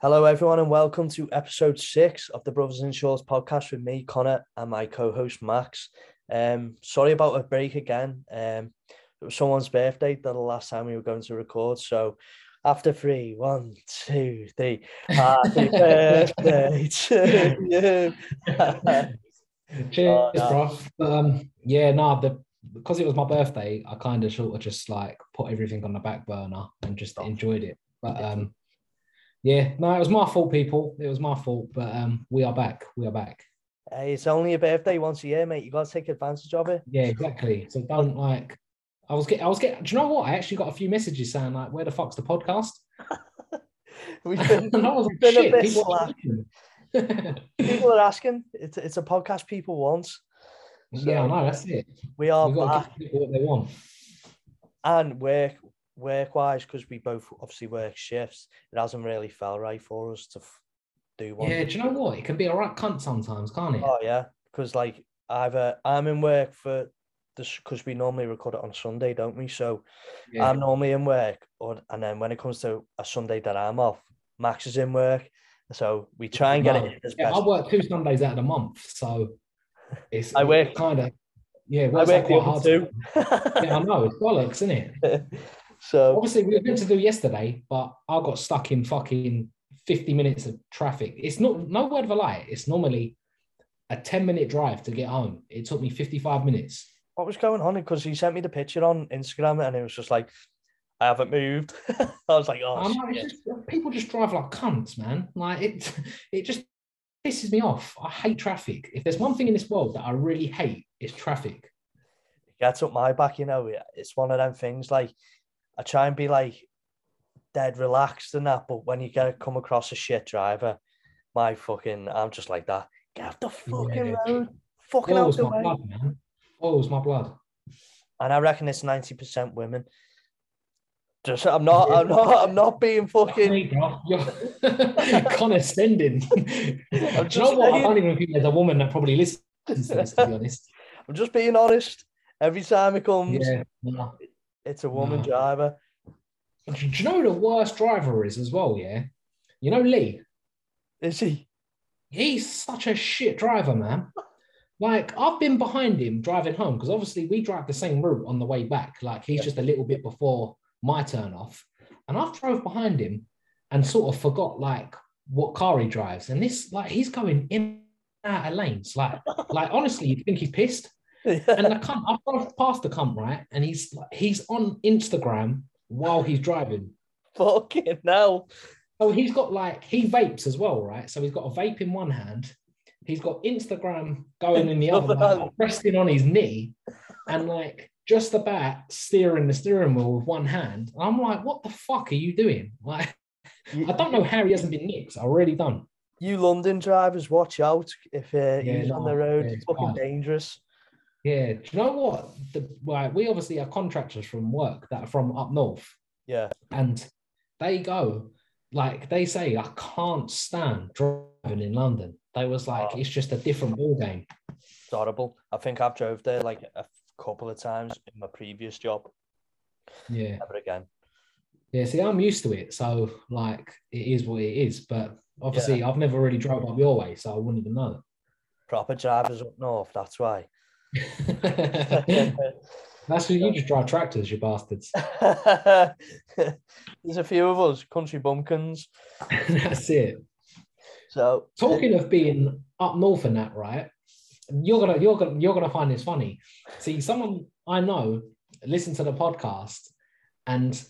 Hello, everyone, and welcome to episode six of the Brothers in Shorts podcast with me, Connor, and my co-host Max. Um, sorry about a break again. Um, it was someone's birthday the last time we were going to record. So after three, one, two, three, happy birthday to you. Cheers, Oh, no. bro. Um, yeah, no, the because it was my birthday, I kind of sort of just like put everything on the back burner and just Oh. enjoyed it. But um, yeah, no, it was my fault, people. It was my fault. But um, we are back. We are back. Hey, it's only a birthday once a year, mate. You got to take advantage of it. Yeah, exactly. So don't like. I was getting. I was getting. Do you know what? I actually got a few messages saying like, "Where the fuck's the podcast?" We've been, and I was like, been a bit people slack. are people are asking. It's, it's a podcast people want. yeah, I know. That's it. We are back. to give people what they want. and work work wise because we both obviously work shifts it hasn't really felt right for us to f- do one Yeah, do you know what? It can be a right cunt sometimes, can't it? oh yeah because like either uh, i'm in work for this because we normally record it on sunday don't we so yeah. i'm normally in work or and then when it comes to a sunday that i'm off max is in work so we try and get No. it as Yeah, best I work two Sundays out of the month, so it's I work- kind of yeah, I work the quite hard. two Yeah, I know it's bollocks, isn't it? so Obviously, we were meant to do yesterday, but I got stuck in fucking fifty minutes of traffic. It's not no word of a lie. It's normally a ten minute drive to get home. It took me fifty five minutes. what was going on because he sent me the picture on instagram and it was just like i haven't moved i was like oh know, just, people just drive like cunts, man. Like it, it just pisses me off. I hate traffic. If there's one thing in this world that I really hate, it's traffic. gets up my back, you know. It's one of them things like I try and be like dead relaxed and that, but when you get to come across a shit driver, my fucking I'm just like that. Get off the fucking Yeah. road. Fucking out the my way. blood, man. Boils my blood. And I reckon it's 90% women. Just I'm not I'm not I'm not being fucking Hey, bro, You're condescending. Do you know just what? I don't even think there's a woman that probably listens to this. To be honest, I'm just being honest. Every time it comes, Yeah. It's a woman No. driver. Do you know who the worst driver is as well? Yeah. You know Lee. Is he? He's such a shit driver, man. Like I've been behind him driving home because obviously we drive the same route on the way back. Like he's Yeah. just a little bit before my turn off, and I've drove behind him and sort of forgot like what car he drives. And this like he's going in and out of lanes. Like like honestly, you'd think he's pissed. And the cunt, I drove past the cunt right, and he's he's on Instagram while he's driving. fucking hell. Oh, he's got like he vapes as well, right? So he's got a vape in one hand, he's got Instagram going in the other, like, resting on his knee, and like just about steering the steering wheel with one hand. And I'm like, what the fuck are you doing? Like, I don't know how he hasn't been nicked. I really don't. You London drivers, watch out if uh, Yeah, he's on no, the road. yeah, it's it's fucking bad. dangerous. Yeah. Do you know what? The, like, we obviously have contractors from work that are from up north. Yeah. and they go like they say i can't stand driving in london they was like Oh. it's just a different ball game It's horrible. I think I've drove there like a couple of times in my previous job. yeah Never again. yeah see i'm used to it so like it is what it is but obviously i've never really drove up your way so i wouldn't even know Proper drivers up north, that's why. that's because you just drive tractors you bastards. There's a few of us, country bumpkins. that's it. So talking of being up north and that right you're gonna you're gonna you're gonna find this funny. See someone i know listened to the podcast and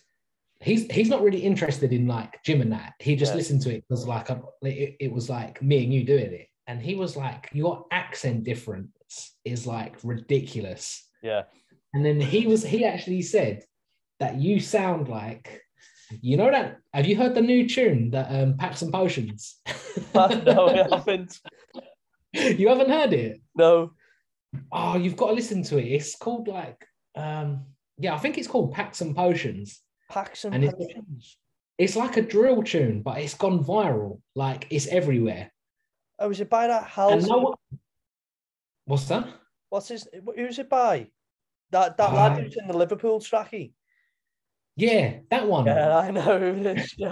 he's he's not really interested in like gym and that. He just Yeah. listened to it because like a, it, it was like me and you doing it. And he was like your accent difference is like ridiculous yeah. and then he was he actually said that you sound like you know that have you heard the new tune that um packs and potions no, I haven't. you haven't heard it No. oh you've got to listen to it it's called like um yeah i think it's called packs and potions Packs and, And it's- potions. it's like a drill tune but it's gone viral like it's everywhere Oh, is it by that and house? no one... what's that What's his? Who's it by? That that lad who's in the Liverpool tracky. Yeah, that one. Yeah, I know who it is.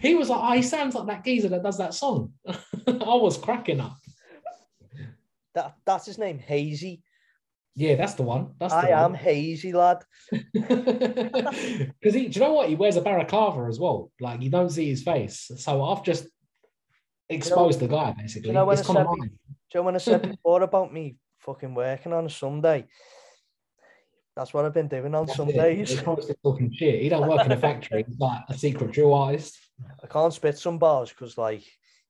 He was like, oh, he sounds like that geezer that does that song. I was cracking up. That that's his name, Hazey. Yeah, that's the one. That's the I one. am Hazey, lad. Because he, do you know what? He wears a balaclava as well. Like you don't see his face. So I've just exposed the guy basically. you know when it's I said. Do you know when I said before about me fucking working on a Sunday? That's what I've been doing on That's it. Sundays. He's constantly talking shit. He don't work in a factory. He's like a secret drill artist. I can't spit some bars because, like,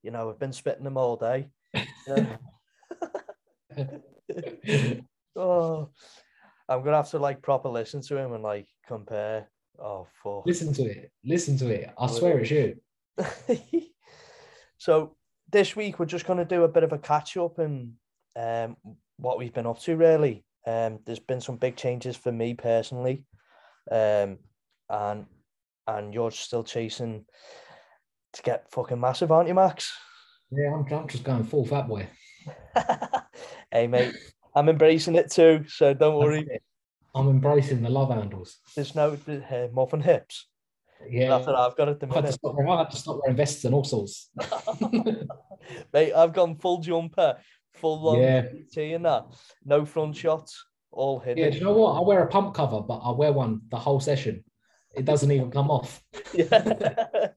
you know, I've been spitting them all day. Oh, I'm gonna have to like proper listen to him and like compare. Oh fuck. Listen to it. Listen to it. I swear it's you. So this week we're just going to do a bit of a catch up and um, what we've been up to really. Um, there's been some big changes for me personally, um, and and you're still chasing to get fucking massive, aren't you, Max? Yeah, I'm, I'm just going full fat boy. hey mate, I'm embracing it too, so don't worry. I'm embracing the love handles. There's no uh, muffin hips. Yeah, That's what I've got at the I minute. stop wearing, I had to stop wearing vests and all sorts. Mate, I've gone full jumper, full long Yeah. T and that. No front shots, all hidden. Yeah, do you know what? I wear a pump cover, but I wear one the whole session. It doesn't even come off. Yeah.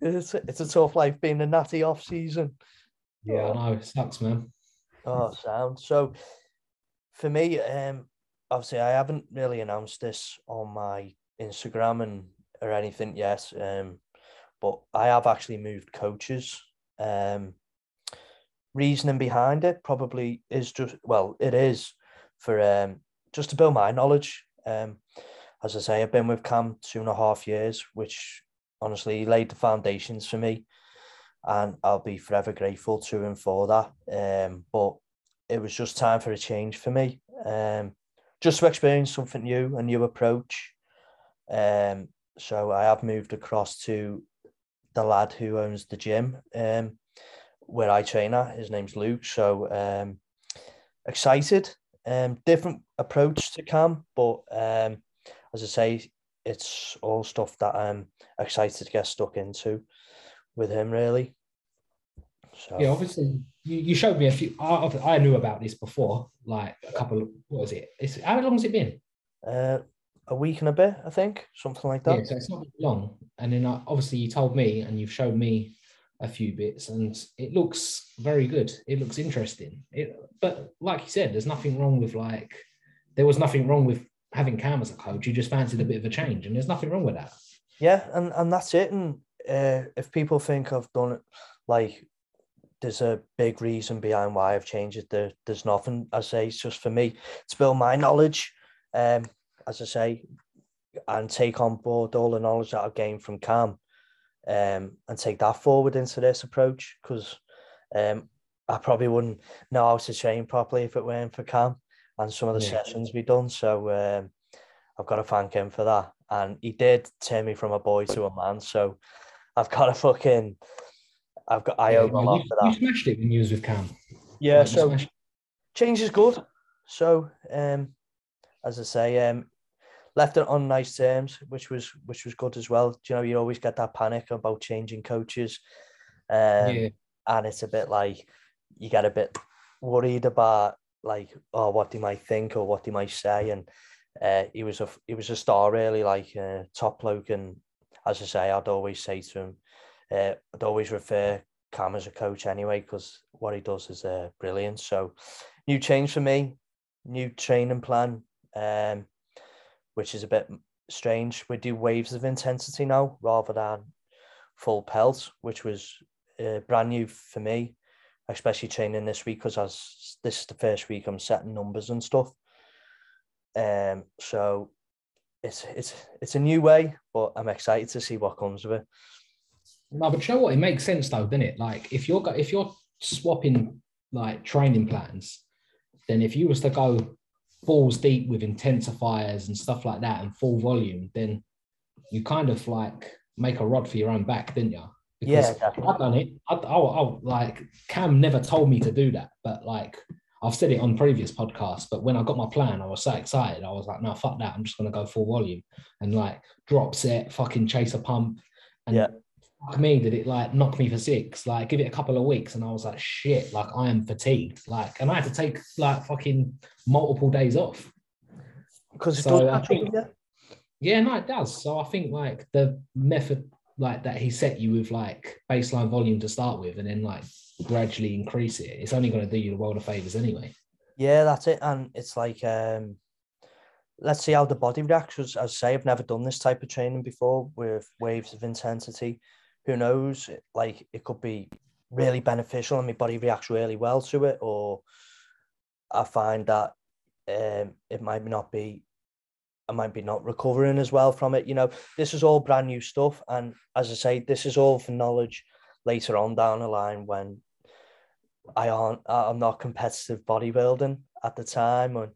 it's, a, it's a tough life being a natty off season. Yeah, I know. It sucks, man. Oh, sound. So for me, um, obviously I haven't really announced this on my Instagram and or anything yet. Um, but I have actually moved coaches. Um, reasoning behind it probably is just well, it is for um just to build my knowledge. Um, as I say, I've been with Cam two and a half years, which honestly laid the foundations for me, and I'll be forever grateful to him for that. Um, but it was just time for a change for me. Um, just to experience something new, a new approach. Um, so I have moved across to the lad who owns the gym, um, where I train at. His name's Luke. So um, excited. Um, different approach to Cam, but um, as I say, it's all stuff that I'm excited to get stuck into with him. Really. So Yeah, obviously, you, you showed me a few. I, I knew about this before, like a couple of, what was it? It's, how long has it been? uh, a week and a bit, I think, something like that. Yeah, so it's not long. And then uh, obviously you told me and you've shown me a few bits and it looks very good. It looks interesting. It, but like you said, there's nothing wrong with like, there was nothing wrong with having Cam as a coach. You just fancied a bit of a change and there's nothing wrong with that. Yeah, and and that's it. And uh, if people think I've done it, like there's a big reason behind why I've changed it. There, there's nothing. I say it's just for me to build my knowledge. Um, as I say, and take on board all the knowledge that I've gained from Cam, um, and take that forward into this approach. Because um, I probably wouldn't know how to train properly if it weren't for Cam and some of the Yeah. sessions we've done. So um, I've got to thank him for that. And he did turn me from a boy to a man. So I've got to fucking, I've got, I owe him a you, lot for you that. smashed it when you was with Cam. Yeah. So change is good. So um, as I say, um, left it on nice terms, which was which was good as well. Do you know, you always get that panic about changing coaches. Um, yeah, and it's a bit like you get a bit worried about like oh what they might think or what they might say and uh, he was a he was a star really like uh, top bloke and as I say I'd always say to him uh, I'd always refer Cam as a coach anyway because what he does is uh, brilliant so new change for me new training plan um which is a bit strange we do waves of intensity now rather than full pelt which was uh, brand new for me, especially training this week because as this is the first week I'm setting numbers and stuff. Um, so it's it's it's a new way, but I'm excited to see what comes of it. no, but you know what? It makes sense though, doesn't it? Like if you're if you're swapping like training plans, then if you was to go balls deep with intensifiers and stuff like that and full volume, then you kind of like make a rod for your own back, didn't you? Yeah, Because definitely. I've done it. I, I, I, like Cam never told me to do that, but like I've said it on previous podcasts, but when I got my plan, I was so excited. I was like, no, fuck that. I'm just gonna go full volume and like drop set, fucking chase a pump. And Yeah. Fuck me, did it like knock me for six? Like give it a couple of weeks, and I was like, shit, like I am fatigued. Like, and I had to take like fucking multiple days off. Because it So, does I think-. Yeah, no, it does. So I think like the method like that he set you with like baseline volume to start with and then like gradually increase it, it's only going to do you the world of favors anyway. Yeah, that's it. And it's like, um, let's see how the body reacts. As I say, I've never done this type of training before with waves of intensity. Who knows? Like, it could be really beneficial and my body reacts really well to it, or I find that um, it might not be, I might be not recovering as well from it. You know, this is all brand new stuff. And as I say, this is all for knowledge later on down the line when I aren't I'm not competitive bodybuilding at the time and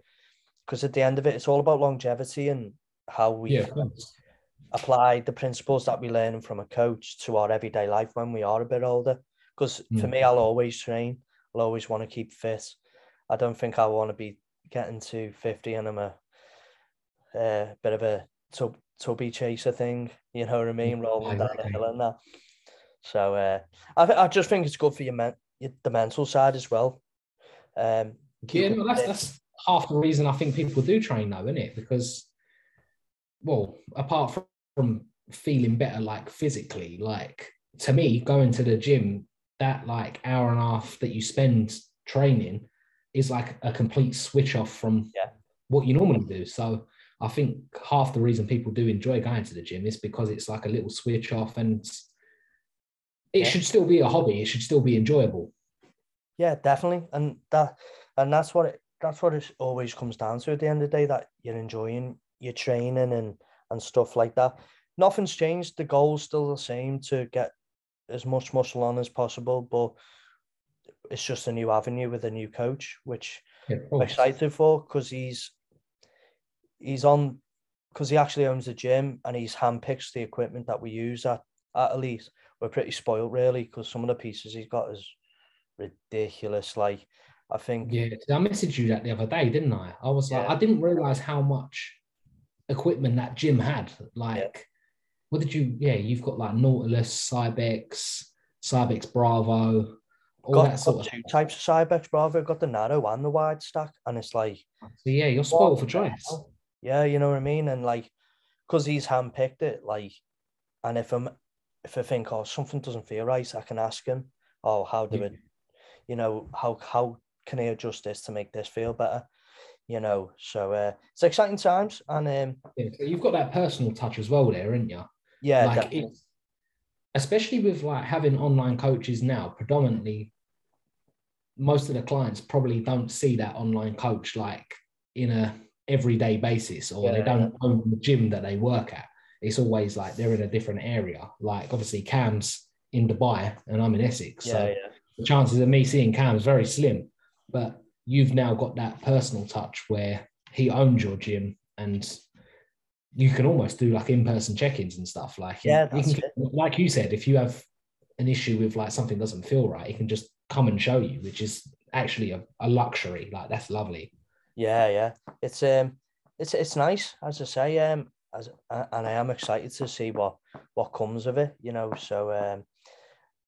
because at the end of it it's all about longevity and how we Yeah. Apply the principles that we learn from a coach to our everyday life when we are a bit older. Because for Mm. me I'll always train. I'll always want to keep fit. I don't think I want to be getting to 50 and I'm a uh, bit of a tub, tubby chaser thing you know what I mean rolling down the hill and that. So uh, I, th- I just think it's good for your, men- your the mental side as well. Um Yeah, no, that's that's half the reason I think people do train though, isn't it? Because well, apart from, feeling better like physically, like to me, going to the gym, that like hour and a half that you spend training is like a complete switch off from Yeah. what you normally do. So I think half the reason people do enjoy going to the gym is because it's like a little switch off and it Yeah. should still be a hobby. It should still be enjoyable. Yeah, definitely, and that and that's what it that's what it always comes down to at the end of the day that you're enjoying your training and and stuff like that. Nothing's changed. The goal's still the same to get as much muscle on as possible, but it's just a new avenue with a new coach, which Yeah, I'm excited for because he's he's on because he actually owns the gym and he's handpicks the equipment that we use at at Elite. We're pretty spoiled really because some of the pieces he's got is ridiculous. Like I think Yeah, I messaged you that the other day, didn't I? I was like i didn't realize how much equipment that gym had. Like, what did you? Yeah, you've got like Nautilus, Cybex, Cybex Bravo, all got, that sort of. two types of Cybex Bravo. Got the narrow and the wide stack, and it's like So yeah, you're spoiled for choice. Yeah, you know what I mean, and like because he's handpicked it, like, and if I'm if I think oh something doesn't feel right, I can ask him. Oh, how do Yeah. it? You know how how can I adjust this to make this feel better? You know, so uh, it's exciting times, and um, Yeah, so you've got that personal touch as well there, haven't you? yeah, like definitely. it's especially with like having online coaches now predominantly most of the clients probably don't see that online coach like in a everyday basis or they don't own the gym that they work at it's always like they're in a different area like obviously cam's in dubai and i'm in essex yeah, so yeah. the chances of me seeing cam is very slim but you've now got that personal touch where he owns your gym and you can almost do like in-person check-ins and stuff like you- Yeah, you can, like you said if you have an issue with like something doesn't feel right he can just come and show you which is actually a, a luxury like that's lovely Yeah, yeah. It's um, it's it's nice as I say. Um, as and I am excited to see what what comes of it. You know, so um,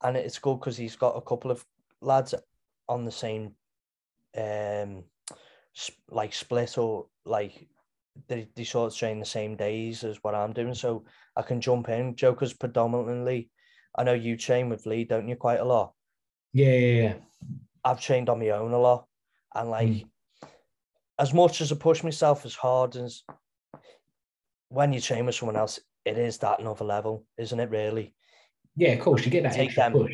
and it's good because he's got a couple of lads on the same, um, like split or like they they sort of train the same days as what I'm doing, so I can jump in. Joker's predominantly. I know you train with Lee, don't you? Quite a lot. yeah yeah, yeah. I've trained on my own a lot, and like Mm. as much as I push myself as hard as when you train with someone else, it is that another level, isn't it? Really, yeah of course you get that Take extra them. push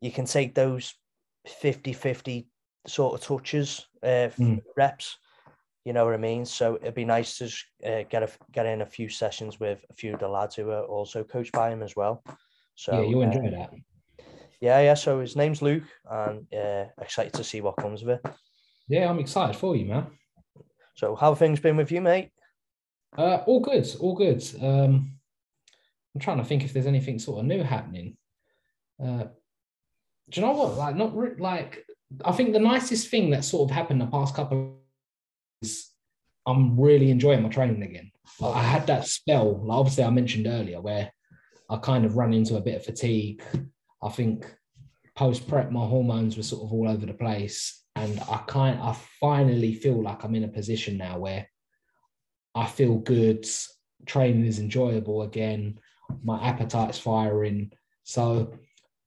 you can take those 50 50 sort of touches, uh, Mm. reps. You know what I mean? So it'd be nice to uh, get a, get in a few sessions with a few of the lads who are also coached by him as well. So yeah you'll uh, enjoy that yeah, yeah. So his name's Luke, and uh, excited to see what comes of it. yeah i'm excited for you man So how have things been with you, mate? Uh, all good, all good. Um, I'm trying to think if there's anything sort of new happening. Uh, do you know what? Like, not re- like I think the nicest thing that sort of happened the past couple is I'm really enjoying my training again. I had that spell, obviously I mentioned earlier, where I kind of ran into a bit of fatigue. I think post prep, my hormones were sort of all over the place, and I kind, I finally feel like I'm in a position now where I feel good. Training is enjoyable again. My appetite's firing. So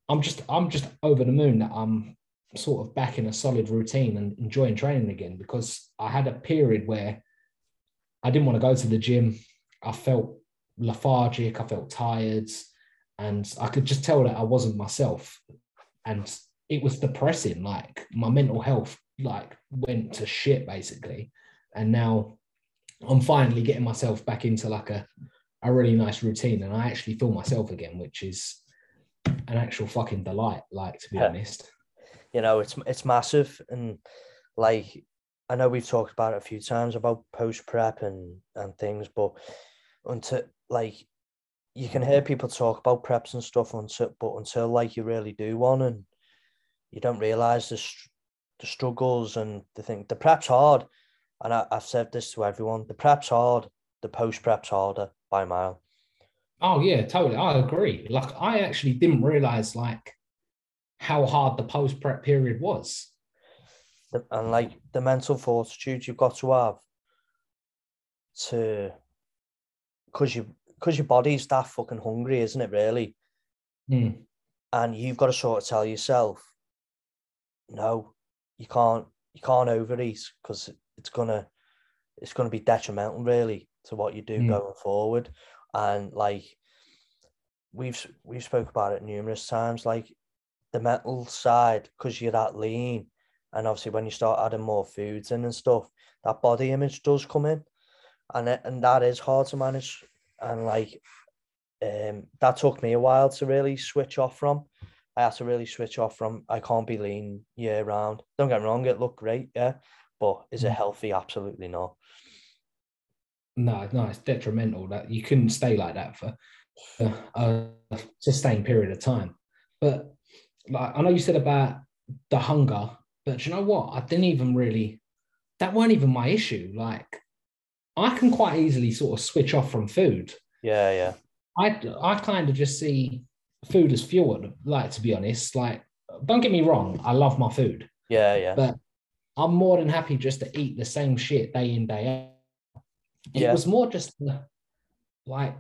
I'm just, I'm just over the moon that I'm sort of back in a solid routine and enjoying training again because I had a period where I didn't want to go to the gym. I felt lethargic, I felt tired, and I could just tell that I wasn't myself. And it was depressing. Like my mental health like went to shit basically. And now I'm finally getting myself back into like a, a really nice routine and I actually feel myself again, which is an actual fucking delight, like to be honest. You know it's it's massive and like I know we've talked about it a few times about post prep and and things, but until like you can hear people talk about preps and stuff until but until like you really do one and you don't realize the str- the struggles and the thing the prep's hard and I, I've said this to everyone the prep's hard the post prep's harder by mile Oh yeah, totally. I agree. Like I actually didn't realize like how hard the post prep period was. and like the mental fortitude you've got to have to because you because your body's that fucking hungry isn't it really Hmm. and you've got to sort of tell yourself no you can't you can't overeat because it's gonna it's gonna be detrimental really to what you do Mm. going forward and like we've we've spoke about it numerous times like the mental side because you're that lean. And obviously when you start adding more foods in and stuff that body image does come in. And it, and that is hard to manage. And like um that took me a while to really switch off from. I had to really switch off from I can't be lean year round don't get me wrong it looked great yeah but is it Mm. healthy? Absolutely not. No, no, it's detrimental that you couldn't stay like that for a, a sustained period of time. But like I know you said about the hunger, but you know what? I didn't even really that weren't even my issue. Like I can quite easily sort of switch off from food. yeah yeah I I kind of just see food as fuel. Like to be honest, like don't get me wrong, I love my food, yeah yeah but I'm more than happy just to eat the same shit day in day out. It Yeah. was more just like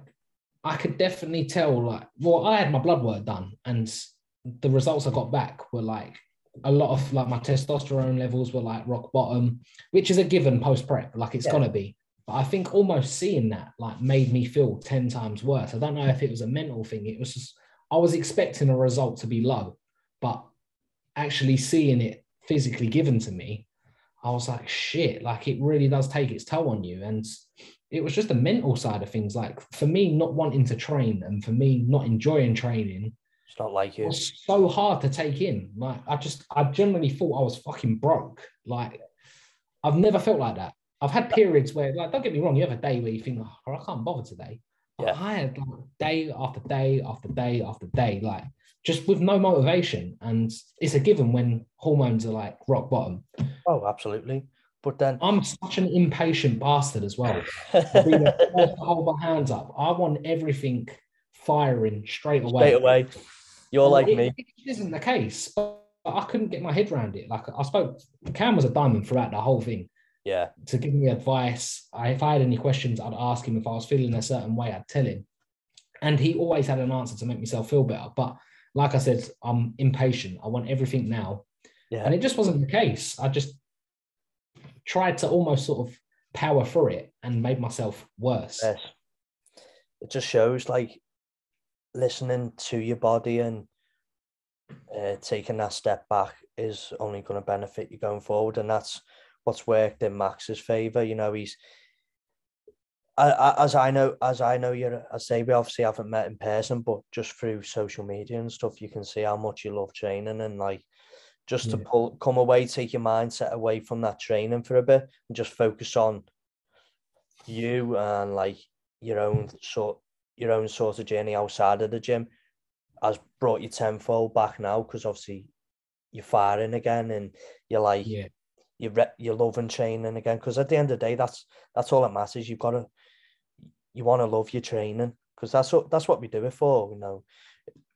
I could definitely tell. Like, well, I had my blood work done, and the results I got back were like a lot of like my testosterone levels were like rock bottom, which is a given post prep. Like it's Yeah. gonna be. But I think almost seeing that like made me feel 10 times worse. I don't know if it was a mental thing. It was just I was expecting a result to be low, but actually seeing it physically given to me, I was like, shit, like it really does take its toll on you. And it was just the mental side of things. Like for me, not wanting to train and for me not enjoying training it's not like you was so hard to take in. Like I just, I generally thought I was fucking broke. Like I've never felt like that. I've had periods where, like, don't get me wrong, you have a day where you think, oh, I can't bother today. But Yeah. I had like day after day after day after day, like just with no motivation. And it's a given when hormones are like rock bottom. oh absolutely but then I'm such an impatient bastard as well. I'll be to hold my hands up. I want everything firing straight away. straight away you're And like it, me It isn't the case. But I couldn't get my head around it. Like I spoke, Cam was a diamond throughout the whole thing yeah to give me advice. I, if I had any questions, I'd ask him. If I was feeling a certain way, I'd tell him. And he always had an answer to make myself feel better. But like I said, I'm impatient. I want everything now. yeah And it just wasn't the case. I just tried to almost sort of power through it and made myself worse. Yes. It just shows like listening to your body and uh, taking that step back is only going to benefit you going forward, and that's what's worked in Max's favor. You know, he's I, I, as I know, as I know, you. I say we obviously haven't met in person, but just through social media and stuff, you can see how much you love training and like just to pull come away, take your mindset away from that training for a bit and just focus on you and like your own sort your own sort of journey outside of the gym has brought you tenfold back now because obviously you're firing again and you're like Yeah. you're re- you're loving training again because at the end of the day that's that's all that matters you've got to you want to love your training because that's what that's what we do it for you know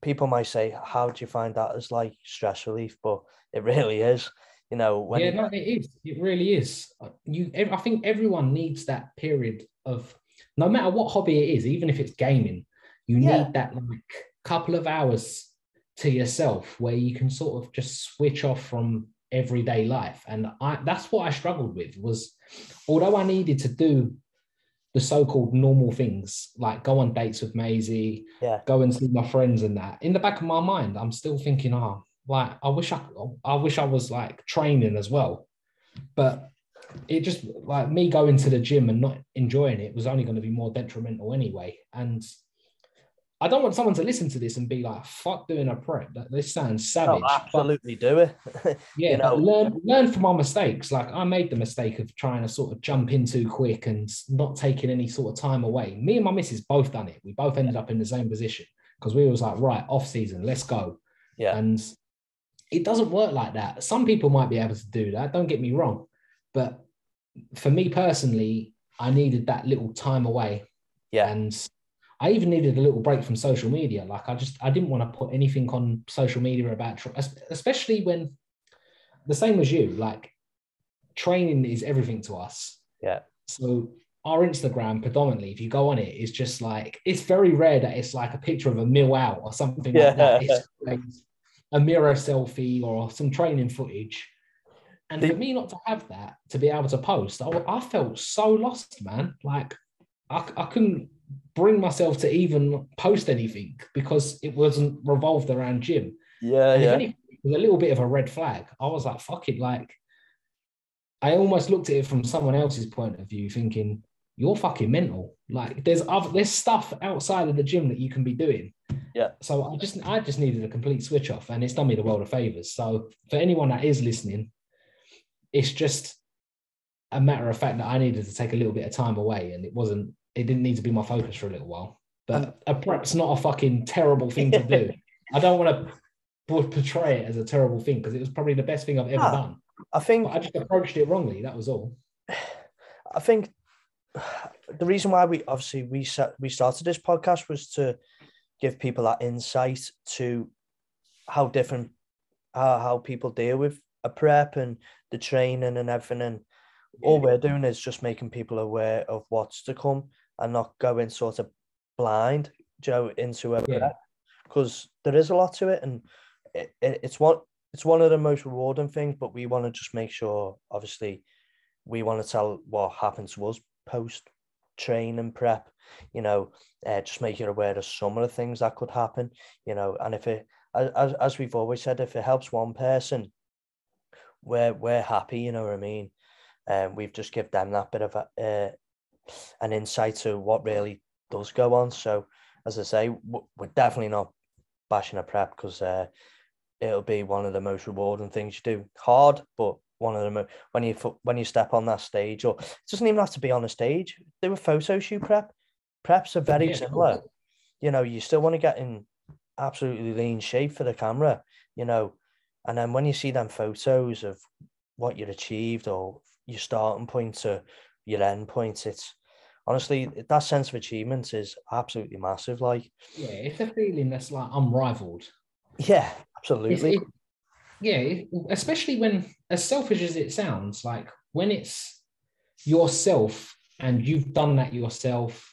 people might say how do you find that as like stress relief but it really is you know when yeah, no, it is. It really is. Uh, You, I think everyone needs that period of, no matter what hobby it is, even if it's gaming, you Yeah. need that like couple of hours to yourself where you can sort of just switch off from everyday life. And I, that's what I struggled with was, although I needed to do the so-called normal things like go on dates with Maisie, Yeah. go and see my friends and that. In the back of my mind, I'm still thinking, oh, like I wish I, I wish I was like training as well, but it just like me going to the gym and not enjoying it was only going to be more detrimental anyway. And I don't want someone to listen to this and be like, "Fuck doing a prep." That this sounds savage. but- absolutely do it yeah, you know- but learn learn from our mistakes. Like I made the mistake of trying to sort of jump in too quick and not taking any sort of time away. Me and my missus both done it. We both ended up in the same position because we was like, right, off season, let's go. yeah And it doesn't work like that. Some people might be able to do that. Don't get me wrong, but for me personally, I needed that little time away. Yeah. And I even needed a little break from social media. Like I just I didn't want to put anything on social media about especially when the same as you, like training is everything to us. Yeah. So our Instagram predominantly, if you go on it, is just like it's very rare that it's like a picture of a meal out or something like that. Yeah. It's like a mirror selfie or some training footage. And The- for me not to have that, to be able to post, I, I felt so lost, man. Like I, I couldn't bring myself to even post anything because it wasn't revolved around gym. yeah And yeah anything, it was a little bit of a red flag. I was like, fuck it. Like, I almost looked at it from someone else's point of view, thinking, you're fucking mental. Like, there's other, there's stuff outside of the gym that you can be doing. Yeah. So I just, I just needed a complete switch off, and it's done me the world of favors. So for anyone that is listening, it's just a matter of fact that I needed to take a little bit of time away, and it wasn't, it didn't need to be my focus for a little while. But a prep's not a fucking terrible thing to do. I don't want to portray it as a terrible thing because it was probably the best thing I've ever Ah, done. I think But I just approached it wrongly. That was all. I think the reason why we obviously we set we started this podcast was to give people that insight to how different how, how people deal with a prep and the training and everything and all we're doing is just making people aware of what's to come and not going sort of blind Joe into a Yeah. prep because there is a lot to it and it, it, it's one it's one of the most rewarding things but we want to just make sure obviously we want to tell what happened to us post training prep you know uh, just make you aware of some of the things that could happen you know and if it as, as we've always said if it helps one person we're we're happy you know what i mean? And we've just give them that bit of a, uh, an insight to what really does go on. So as i say we're definitely not bashing a prep because uh, it'll be one of the most rewarding things you do. Hard but one of the mo- when you when you step on that stage or it doesn't even have to be on a stage. Do a photo shoot prep. Preps are very Yeah, similar. You know you still want to get in absolutely lean shape for the camera you know and then when you see them photos of what you've achieved or your starting point to your end point it's honestly that sense of achievement is absolutely massive like Yeah, it's a feeling that's like unrivaled. yeah absolutely it- yeah, especially when, as selfish as it sounds, like when it's yourself and you've done that yourself,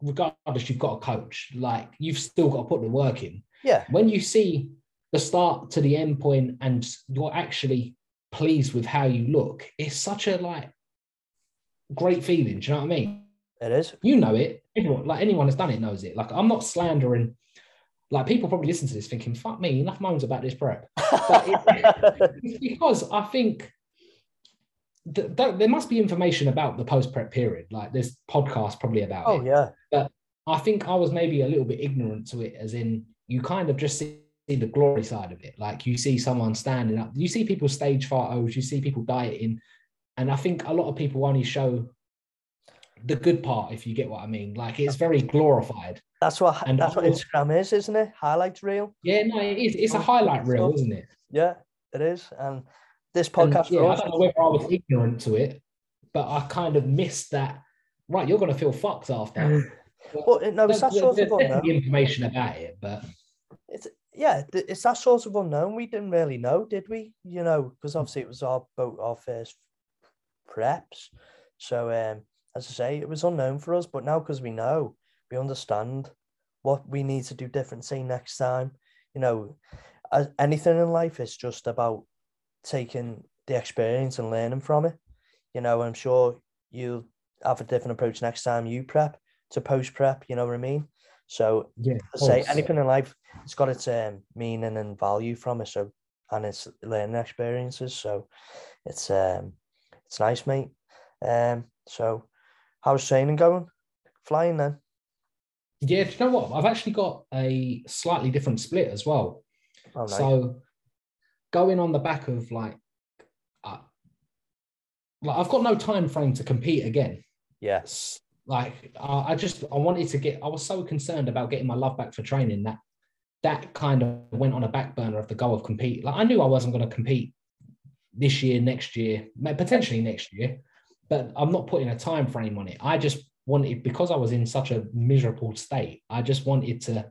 regardless, you've got a coach, like you've still got to put the work in. yeah when you see the start to the end point and you're actually pleased with how you look, it's such a like great feeling. Do you know what I mean? it is You know it. Everyone, like anyone that's done it knows it. Like I'm not slandering. Like people probably listen to this thinking, "Fuck me, enough moans about this prep." But It's because I think th- th- there must be information about the post prep period. Like there's podcasts probably about oh it. yeah But I think I was maybe a little bit ignorant to it, as in you kind of just see the glory side of it. Like you see someone standing up, you see people stage photos, you see people dieting, and I think a lot of people only show the good part, if you get what I mean. Like it's very glorified. That's what And that's what Instagram is, isn't it? Highlights reel. Yeah, no, it is. It's a oh, highlight reel, isn't it? Yeah, it is. And this And, podcast yeah, I don't know whether I was ignorant to it, but I kind of missed that. Right, you're gonna feel fucked after. Mm. Well, no, it's that sort of information about it, but yeah, it's that sort of unknown. We didn't really know, did we? You know, because obviously it was our boat, our first preps. So um, as I say, it was unknown for us, but now because we know, we understand what we need to do differently next time. You know, as anything in life is just about taking the experience and learning from it. You know, I'm sure you'll have a different approach next time you prep to post prep. You know what I mean? So yeah, say anything in life, it's got its um, meaning and value from it. So and its learning experiences. So it's um it's nice, mate. Um, so how's training going? Flying then? Yeah, do you know what? I've actually got a slightly different split as well. Oh, nice. So going on the back of like, uh, like I've got no time frame to compete again. yes. Like uh, I just I wanted to get. I was so concerned about getting my love back for training that that kind of went on a back burner of the goal of compete. Like I knew I wasn't going to compete this year, next year, potentially next year, but I'm not putting a time frame on it. I just wanted because I was in such a miserable state. I just wanted to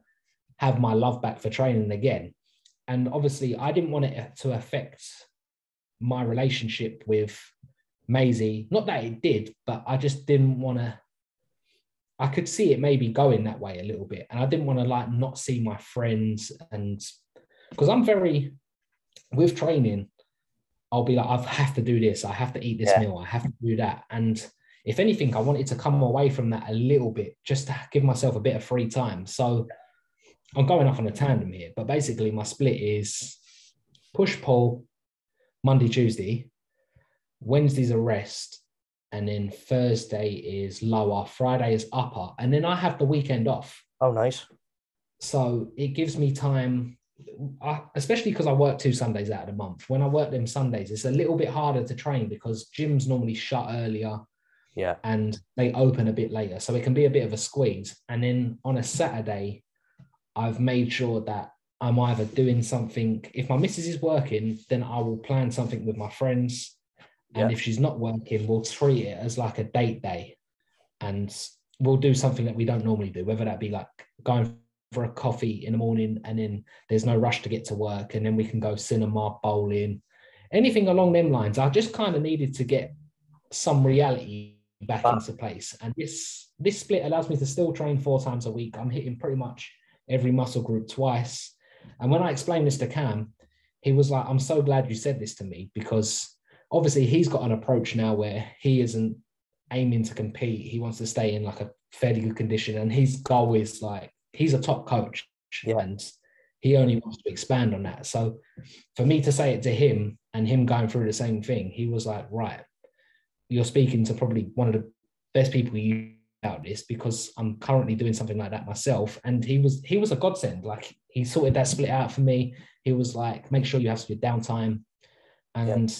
have my love back for training again, and obviously I didn't want it to affect my relationship with Maisie. Not that it did, but I just didn't want to. I could see it maybe going that way a little bit, and I didn't want to like not see my friends and because I'm very with training. I'll be like, I have to do this. I have to eat this Yeah. meal. I have to do that. And if anything, I wanted to come away from that a little bit, just to give myself a bit of free time. So I'm going off on a tandem here, but basically my split is push pull Monday, Tuesday, Wednesday's a rest, and then Thursday is lower, Friday is upper, and then I have the weekend off. Oh, nice. So it gives me time, I, especially because I work two Sundays out of the month. When I work them Sundays, it's a little bit harder to train because gyms normally shut earlier Yeah. and they open a bit later. So it can be a bit of a squeeze. And then on a Saturday, I've made sure that I'm either doing something. If my missus is working, then I will plan something with my friends. And Yeah. if she's not working, we'll treat it as like a date day. And we'll do something that we don't normally do, whether that be like going for a coffee in the morning and then there's no rush to get to work. And then we can go cinema, bowling, anything along them lines. I just kind of needed to get some reality back Wow. into place. And this this split allows me to still train four times a week. I'm hitting pretty much every muscle group twice. And when I explained this to Cam, he was like, I'm so glad you said this to me because obviously he's got an approach now where he isn't aiming to compete. He wants to stay in like a fairly good condition. And his goal is like he's a top coach Yeah. and he only wants to expand on that. So for me to say it to him and him going through the same thing, he was like, right, you're speaking to probably one of the best people you about this because I'm currently doing something like that myself. And he was he was a godsend. Like he sorted that split out for me. He was like, make sure you have your downtime. And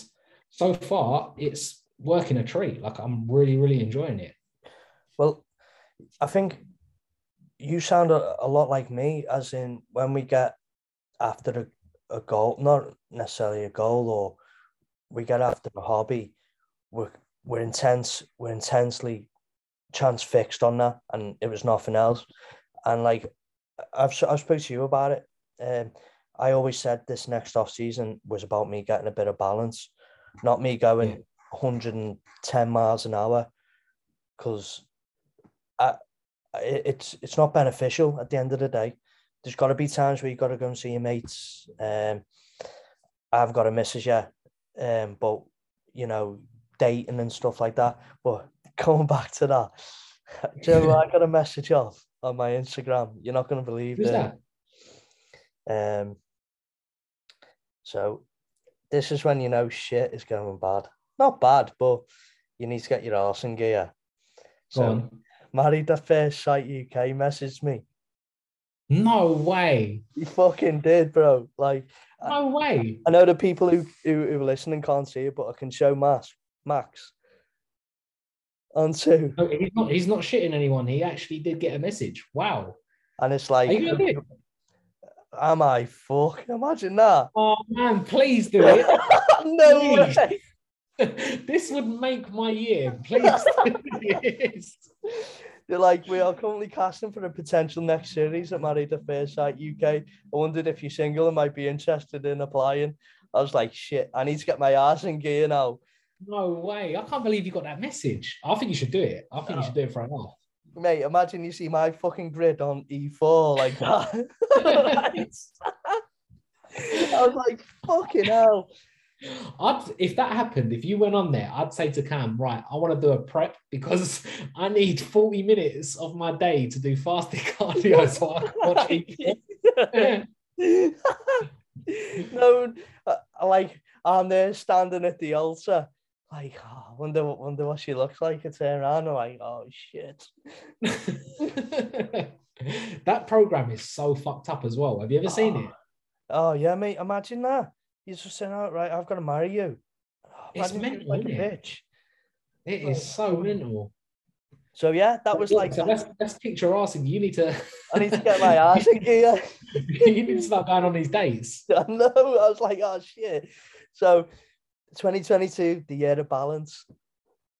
so far it's working a treat. Like I'm really, really enjoying it. Well, I think you sound a, a lot like me, as in when we get after a, a goal, not necessarily a goal, or we get after a hobby, we're we're intense, we're intensely transfixed on that, and it was nothing else. And like I've I've spoke to you about it. Um, I always said this next off season was about me getting a bit of balance, not me going Yeah. 110 miles an hour, because I it's it's not beneficial at the end of the day. There's got to be times where you've got to go and see your mates. Um, I've got a missus, yeah, um, but you know, dating and stuff like that. But going back to that, Joe, I got a message off on my Instagram. You're not going to believe Who's it. that? Um, so this is when you know shit is going bad. Not bad, but you need to get your arse in gear. So. Married at First Sight UK messaged me. No way. He fucking did, bro. Like No way. I know the people who, who who are listening can't see it, but I can show Max. Max. on two. No, he's not. He's not shitting anyone. He actually did get a message. Wow. And it's like, Are you gonna do it? Am I? Fuck, imagine that. Oh man, please do it. no Please. way. this would make my year. Please. They're like, we are currently casting for a potential next series at Married at First Sight UK. I wondered if you're single and might be interested in applying. I was like, shit, I need to get my ass in gear now. No way. I can't believe you got that message. I think you should do it. I think you should do it for a laugh. Mate, imagine you see my fucking grid on E4 like that. I was like, fucking hell. I'd if that happened, if you went on there, I'd say to Cam, right, I want to do a prep because I need 40 minutes of my day to do fasted cardio so I can watch E4. no, I like I'm there standing at the altar, like, oh, I wonder, wonder what she looks like. I turn around, I'm like, oh shit. that program is so fucked up as well. Have you ever seen it? Ah. Oh yeah, mate. Imagine that. You're just saying, right, I've got to marry you." Oh, It's mental, like a it? bitch. It is so mental. So yeah, that was like. so let's let's kick your ass and you need to I need to get my ass in gear. you need to start going on these dates. I know. I was like, oh shit. So, 2022, the year of balance,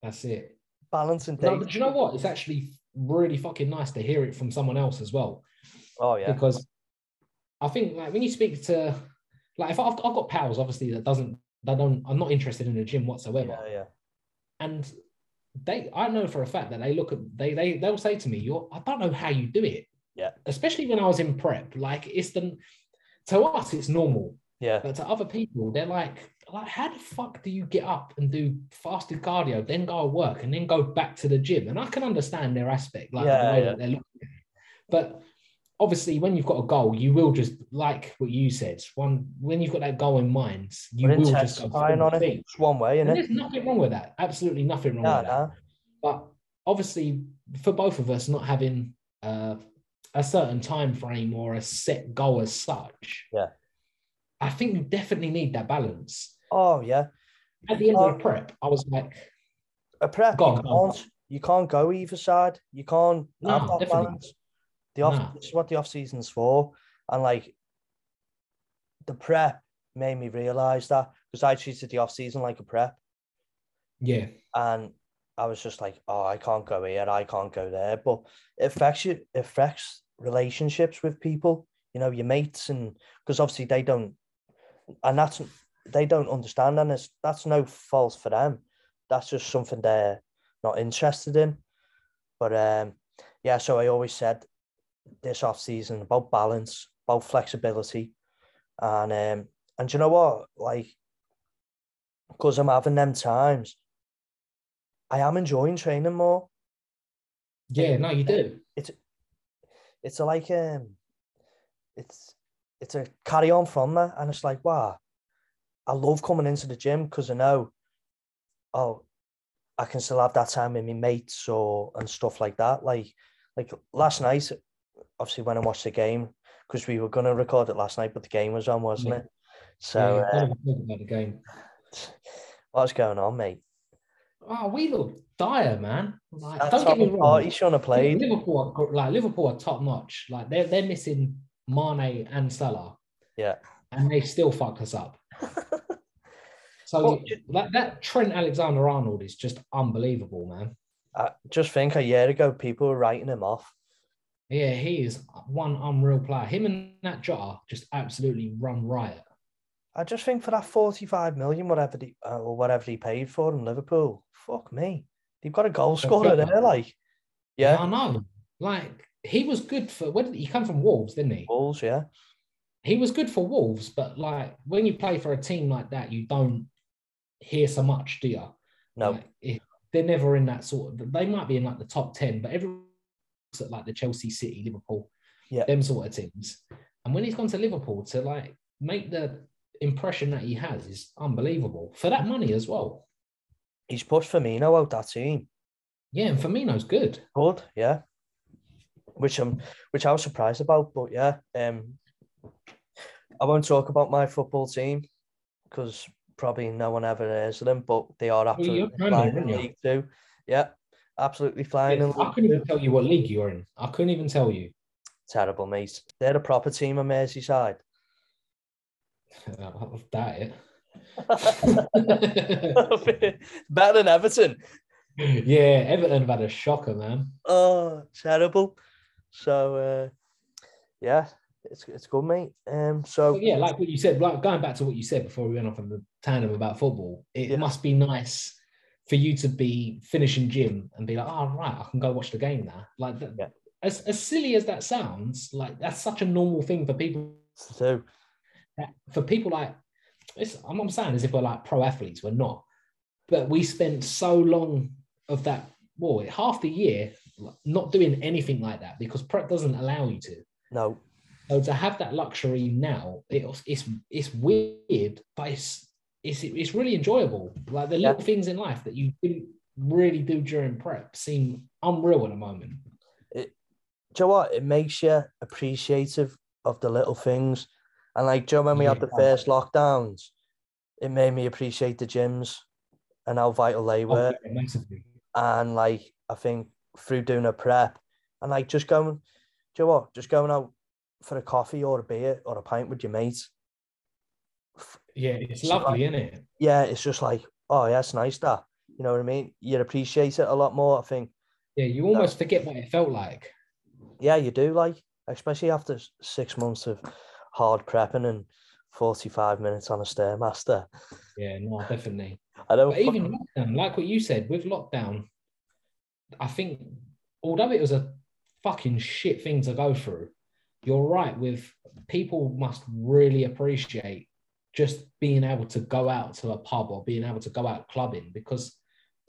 That's it. balance and No, but do you know what? It's actually really fucking nice to hear it from someone else as well. Oh yeah, Because I think like when you speak to like if I've, I've got pals obviously that doesn't that don't I'm not interested in the gym whatsoever. yeah, yeah. And they I know for a fact that they look at they they they'll say to me, You're I don't know how you do it. Yeah. Especially when I was in prep. Like it's the to us it's normal. Yeah, But to other people, they're like, like, how the fuck do you get up and do fasted cardio, then go to work, and then go back to the gym? And I can understand their aspect, like Yeah, the way yeah. that they're looking. But obviously, when you've got a goal, you will just like what you said. One when you've got that goal in mind, you will just go on it. It's one way, And innit? there's nothing wrong with that. Absolutely nothing wrong Nah, with that. nah. But obviously, for both of us not having uh, a certain time frame or a set goal as such, Yeah. I think you definitely need that balance. Oh yeah. At the end of Oh. the prep, I was like, A prep, Go you go on. can't, you can't go either side. You can't No, have that definitely. balance. The off, No. this is what the off season's for, and like the prep made me realize that because I treated the off season like a prep, yeah, and I was just like, oh, I can't go here, I can't go there, but it affects you, it affects relationships with people, you know, your mates, and because obviously they don't, and that's they don't understand, and it's that's no fault for them. That's just something they're not interested in. But um, yeah, so I always said this off season about balance, about flexibility, and um, and you know what, like, because I'm having them times, I am enjoying training more. yeah. No, you do. It's a, like um, it's it's a carry on from that, and it's like wow, I love coming into the gym because I know, oh, I can still have that time with my mates or and stuff like that. Like like last night, obviously when I watched the game because we were gonna record it last night, but the game was on, wasn't Yeah. it? So yeah, what do you think uh, about the game. what's going on, mate? Oh, we look dire, man. Like, don't get me wrong. Partey shouldn't have played. Liverpool, are, like Liverpool, are top notch. Like they're they're missing Mane and Salah, Yeah. and they still fucked us up. So Well, that that Trent Alexander Arnold is just unbelievable, man. I just think a year ago people were writing him off. Yeah, he is one unreal player. Him and that Jota just absolutely run riot. I just think for that 45 million, whatever he, uh, or whatever he paid for in Liverpool, fuck me. They've got a goal scorer there, like. Yeah. I know. Like he was good for where did he come from? Wolves, didn't he? Wolves, yeah. He was good for Wolves, but like when you play for a team like that, you don't hear so much, do you? No. Like, if they're never in that sort of. They might be in like the top ten, but everyone's at like the Chelsea, City, Liverpool, Yeah. them sort of teams. And when he's gone to Liverpool to like make the impression that he has is unbelievable for that money as well. He's pushed Firmino out that team. Yeah, and Firmino's good. Good, yeah. Which I'm which I was surprised about, but yeah. Um I won't talk about my football team because probably no one ever hears of them, but they are absolutely Premier, flying in? League Two. Yeah. absolutely flying. Yeah, in I couldn't even tell you what league you're in. I couldn't even tell you. Terrible, mate. They're a proper team of Merseyside. Doubt it. Better than Everton. yeah, Everton have had a shocker, man. Oh, terrible. So, uh, yeah, it's it's good, mate. Um, so But yeah, like what you said, like going back to what you said before we went off on the tandem about football, it Yeah. must be nice for you to be finishing gym and be like, oh right, I can go watch the game now. Like that, Yeah. as, as silly as that sounds, like that's such a normal thing for people so for people like it's, I'm not saying as if we're like pro athletes, we're not. But we spent so long of that, well, half the year not doing anything like that because prep doesn't allow you to. no, So to have that luxury now, it, it's it's weird, but it's it's it's really enjoyable. Like the little things in life that you didn't really do during prep seem unreal at the moment. do you know what? It makes you appreciative of the little things. And like, do you know when we had Yeah. the first lockdowns? It made me appreciate the gyms and how vital they Oh, were. yeah. And like, I think through doing a prep and like just going, do you know what? Just going out for a coffee or a beer or a pint with your mates. Yeah, it's lovely, isn't it? Yeah, it's just like, oh, yeah, it's nice that. You know what I mean? You appreciate it a lot more. I think, Yeah, you almost forget what it felt like. yeah, you do like, especially after six months of hard prepping and 45 minutes on a Stairmaster. Yeah, no, definitely. I don't But even lockdown, like what you said, with lockdown, I think although it was a fucking shit thing to go through, you're right with people must really appreciate just being able to go out to a pub or being able to go out clubbing because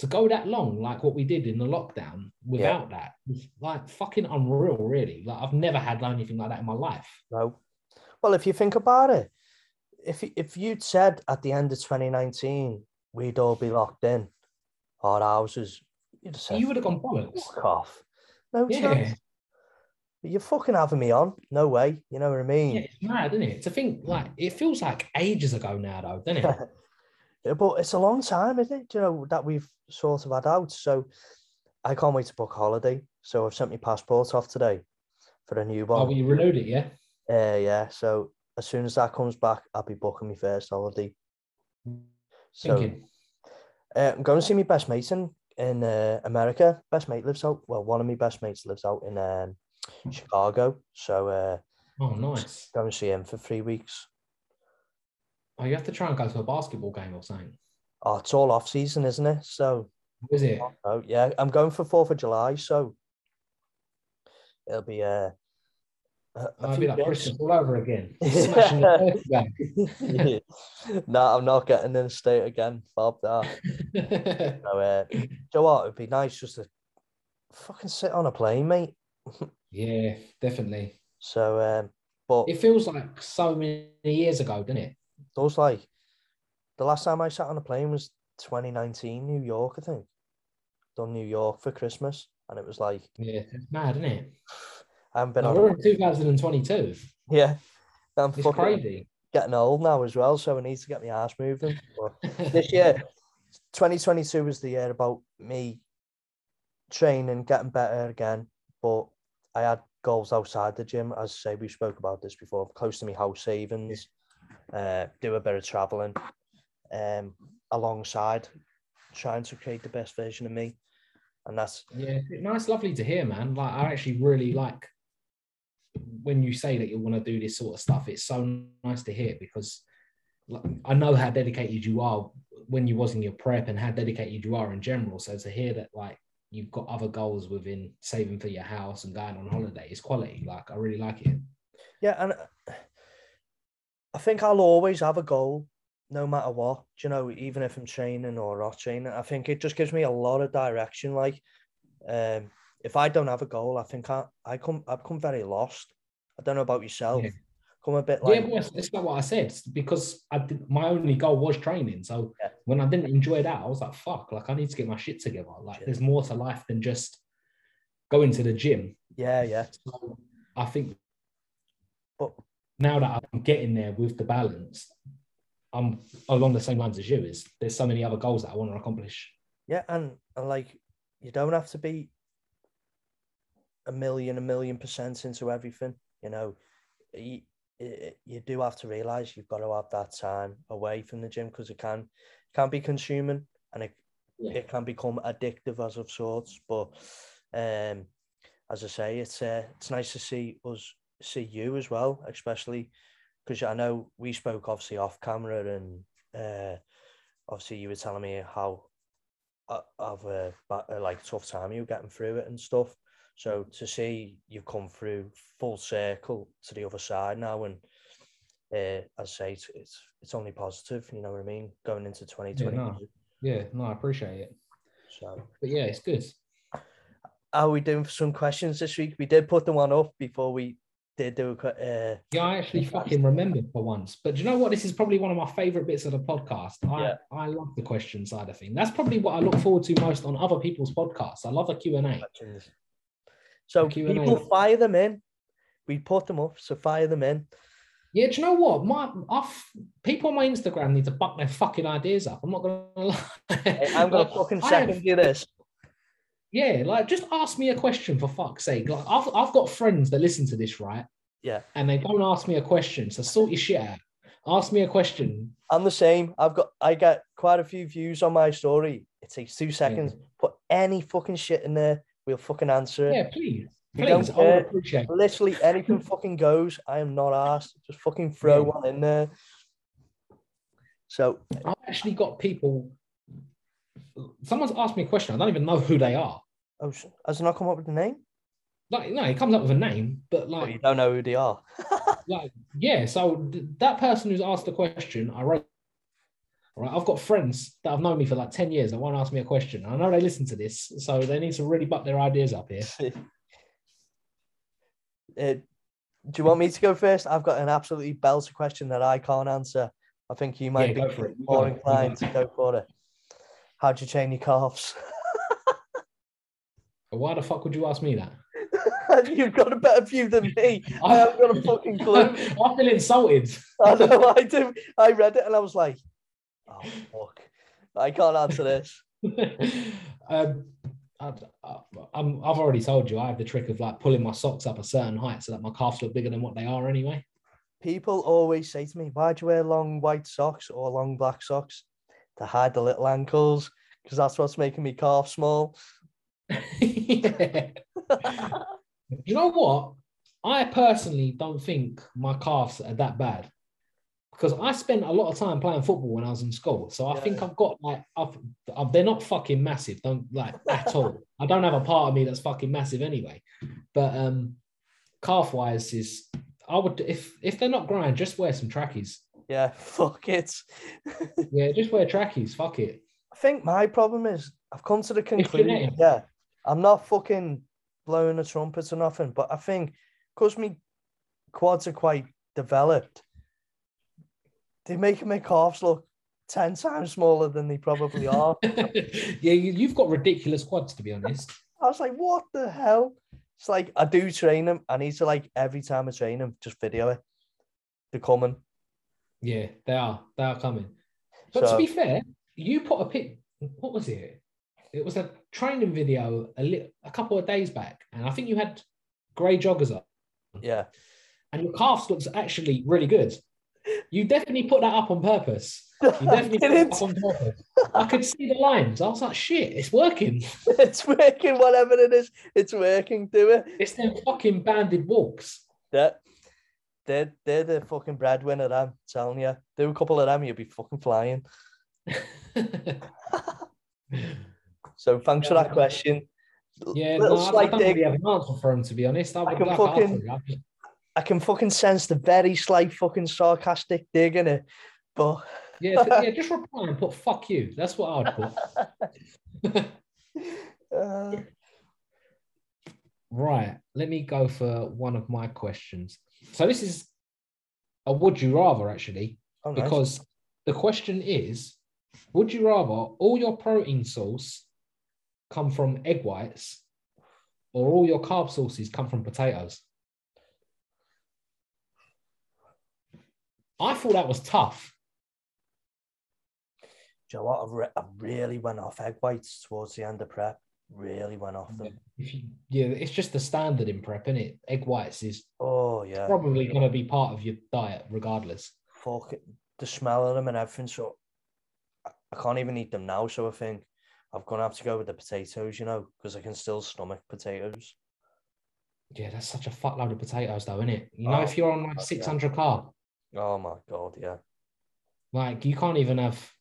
to go that long, like what we did in the lockdown, without that, was like fucking unreal, really. Like I've never had anything like that in my life. No. Well, if you think about it, if if you'd said at the end of 2019 we'd all be locked in our houses, you'd have said, You would have gone bollocks. fuck off. No Yeah. chance. You're fucking having me on. No way. You know what I mean? Yeah, it's mad, isn't it? To think like it feels like ages ago now, though, doesn't it? Yeah, but it's a long time, isn't it? You know, that we've sort of had out. So I can't wait to book a holiday. So I've sent my passport off today for a new Oh, one. well, you renewed it, yeah? Uh, yeah. So as soon as that comes back, I'll be booking my first holiday. So Thinking. uh, I'm going to see my best mate in, in uh, America. Best mate lives out. Well, one of my best mates lives out in um, Chicago. So uh, Oh, nice. going to see him for three weeks. Oh, you have to try and go to a basketball game or something. Oh, it's all off season, isn't it? So Is it? oh yeah, I'm going for Fourth of July. So it'll be uh, a, I'll be like. Christmas all over again. No, I'm not getting in the state again. Bob that. So, uh, you know what? It'd be nice just to fucking sit on a plane, mate. Yeah, definitely. So, um, but It feels like so many years ago, doesn't it? It those like the last time I sat on a plane was 2019, New York, I think. Done New York for Christmas, and it was like Yeah, it's mad, isn't it? I haven't been Like, on. we're in 2022. Yeah, I'm It's fucking crazy. getting old now as well, so I need to get my ass moving. But this year, 2022 was the year about me training, getting better again. But I had goals outside the gym. As I say, we spoke about this before. Close to me house savings, uh, do a bit of traveling, um, alongside trying to create the best version of me. And that's Yeah, nice, lovely to hear, man. Like, I actually really like when you say that you want to do this sort of stuff. It's so nice to hear because like, I know how dedicated you are when you was in your prep and how dedicated you are in general. So to hear that, like, you've got other goals within saving for your house and going on holiday is quality. Like, I really like it. yeah, and uh, I think I'll always have a goal, no matter what. Do you know, even if I'm training or not training, I think it just gives me a lot of direction. Like, um, if I don't have a goal, I think I I come I become very lost. I don't know about yourself. Yeah. Come a bit like yeah, well, that's, not what I said because I did, my only goal was training. So Yeah. when I didn't enjoy that, I was like, fuck, like I need to get my shit together. Like Yeah. there's more to life than just going to the gym. yeah, yeah. So I think But now that I'm getting there with the balance, I'm along the same lines as you. Is there's so many other goals that I want to accomplish. yeah, and, and like you don't have to be a million, a million percent into everything. You know, you, you do have to realize you've got to have that time away from the gym because it can can be consuming and it yeah. it can become addictive as of sorts. But um, as I say, it's uh, it's nice to see us see you as well, especially because I know we spoke obviously off camera and uh, obviously you were telling me how uh, of a, a like tough time you were getting through it and stuff. So to see you've come through full circle to the other side now, and uh, as I say, it's, it's, it's only positive. You know what I mean? Going into twenty twenty. Yeah, no. yeah, no, I appreciate it. So, but yeah, it's good. How are we doing for some questions this week? We did put the one up before we did do a. Uh, yeah, I actually fucking remembered for once. But do you know what? This is probably one of my favorite bits of the podcast. I, yeah. I love the question side of thing. That's probably what I look forward to most on other people's podcasts. I love a Q and A. So people fire them in. We put them up, so fire them in. Yeah, do you know what? My off people on my Instagram need to buck their fucking ideas up. I'm not gonna lie. I'm gonna fucking second you this. Yeah, like just ask me a question for fuck's sake. Like I've I've got friends that listen to this, right? Yeah. And they don't ask me a question. So sort your shit out. Ask me a question. I'm the same. I've got I get quite a few views on my story. It takes two seconds. Yeah. Put any fucking shit in there We'll fucking answer it. Yeah, please. please, don't care. appreciate Literally anything fucking goes. I am not asked. Just fucking throw yeah. one in there. So I've actually got people. Someone's asked me a question. I don't even know who they are. Oh, has it not come up with a name? Like, no, it comes up with a name, but like well, you don't know who they are. like, yeah. So th- that person who's asked the question, I wrote Right, I've got friends that have known me for like 10 years that won't ask me a question. I know they listen to this, so they need to really butt their ideas up here. uh, do you want me to go first? I've got an absolutely belter question that I can't answer. I think you might yeah, be more inclined to go for it. How'd you train your calves? Why the fuck would you ask me that? You've got a better view than me. I haven't got a fucking clue. I feel insulted. I know, I do. I read it and I was like, Oh fuck! I can't answer this. um, I, I've already told you I have the trick of like pulling my socks up a certain height so that my calves look bigger than what they are anyway. People always say to me, "Why do you wear long white socks or long black socks?" To hide the little ankles, because that's what's making me calf small. yeah. you know what? I personally don't think my calves are that bad because I spent a lot of time playing football when I was in school. So I yeah. think I've got like I've, I've, they're not fucking massive, don't like at all. I don't have a part of me that's fucking massive anyway. But um calf wise is I would if if they're not growing, just wear some trackies. Yeah, fuck it. yeah, just wear trackies. Fuck it. I think my problem is I've come to the conclusion. Yeah, I'm not fucking blowing a trumpet or nothing, but I think because my quads are quite developed they're making my calves look 10 times smaller than they probably are. yeah, you've got ridiculous quads, to be honest. I was like, what the hell? It's like, I do train them. I need to, like, every time I train them, just video it. They're coming. Yeah, they are. They are coming. But so, to be fair, you put a pic. What was it? It was a training video a, li- a couple of days back, and I think you had grey joggers on. Yeah. And your calves looks actually really good. You definitely put that up on purpose. You definitely put it up on purpose. I could see the lines. I was like, shit, it's working. it's working, whatever it is. It's working. Do it. It's them fucking banded walks. Yeah. They're, they're the fucking breadwinner, I'm telling you. Do a couple of them, you'll be fucking flying. so thanks yeah, for that question. Yeah, no, I, don't dig. really have an answer for him, to be honest. I, I can fucking, I can fucking sense the very slight fucking sarcastic dig in it. But yeah, yeah, just reply and put fuck you. That's what I would put. uh... Right. Let me go for one of my questions. So this is a would you rather actually, oh, nice. because the question is, would you rather all your protein source come from egg whites or all your carb sources come from potatoes? I thought that was tough. Do you know what? I, re- I really went off egg whites towards the end of prep. really went off them. You, yeah, it's just the standard in prep, isn't it? Egg whites is Oh yeah, probably going to be part of your diet, regardless. fuck it. the smell of them and everything. So I- I can't even eat them now. So I think I'm gonna have to go with the potatoes, you know, because I can still stomach potatoes. Yeah, that's such a fuckload of potatoes, though, isn't it? You know, Oh, if you're on like yeah. 600 carb, Oh my god, yeah. like you can't even have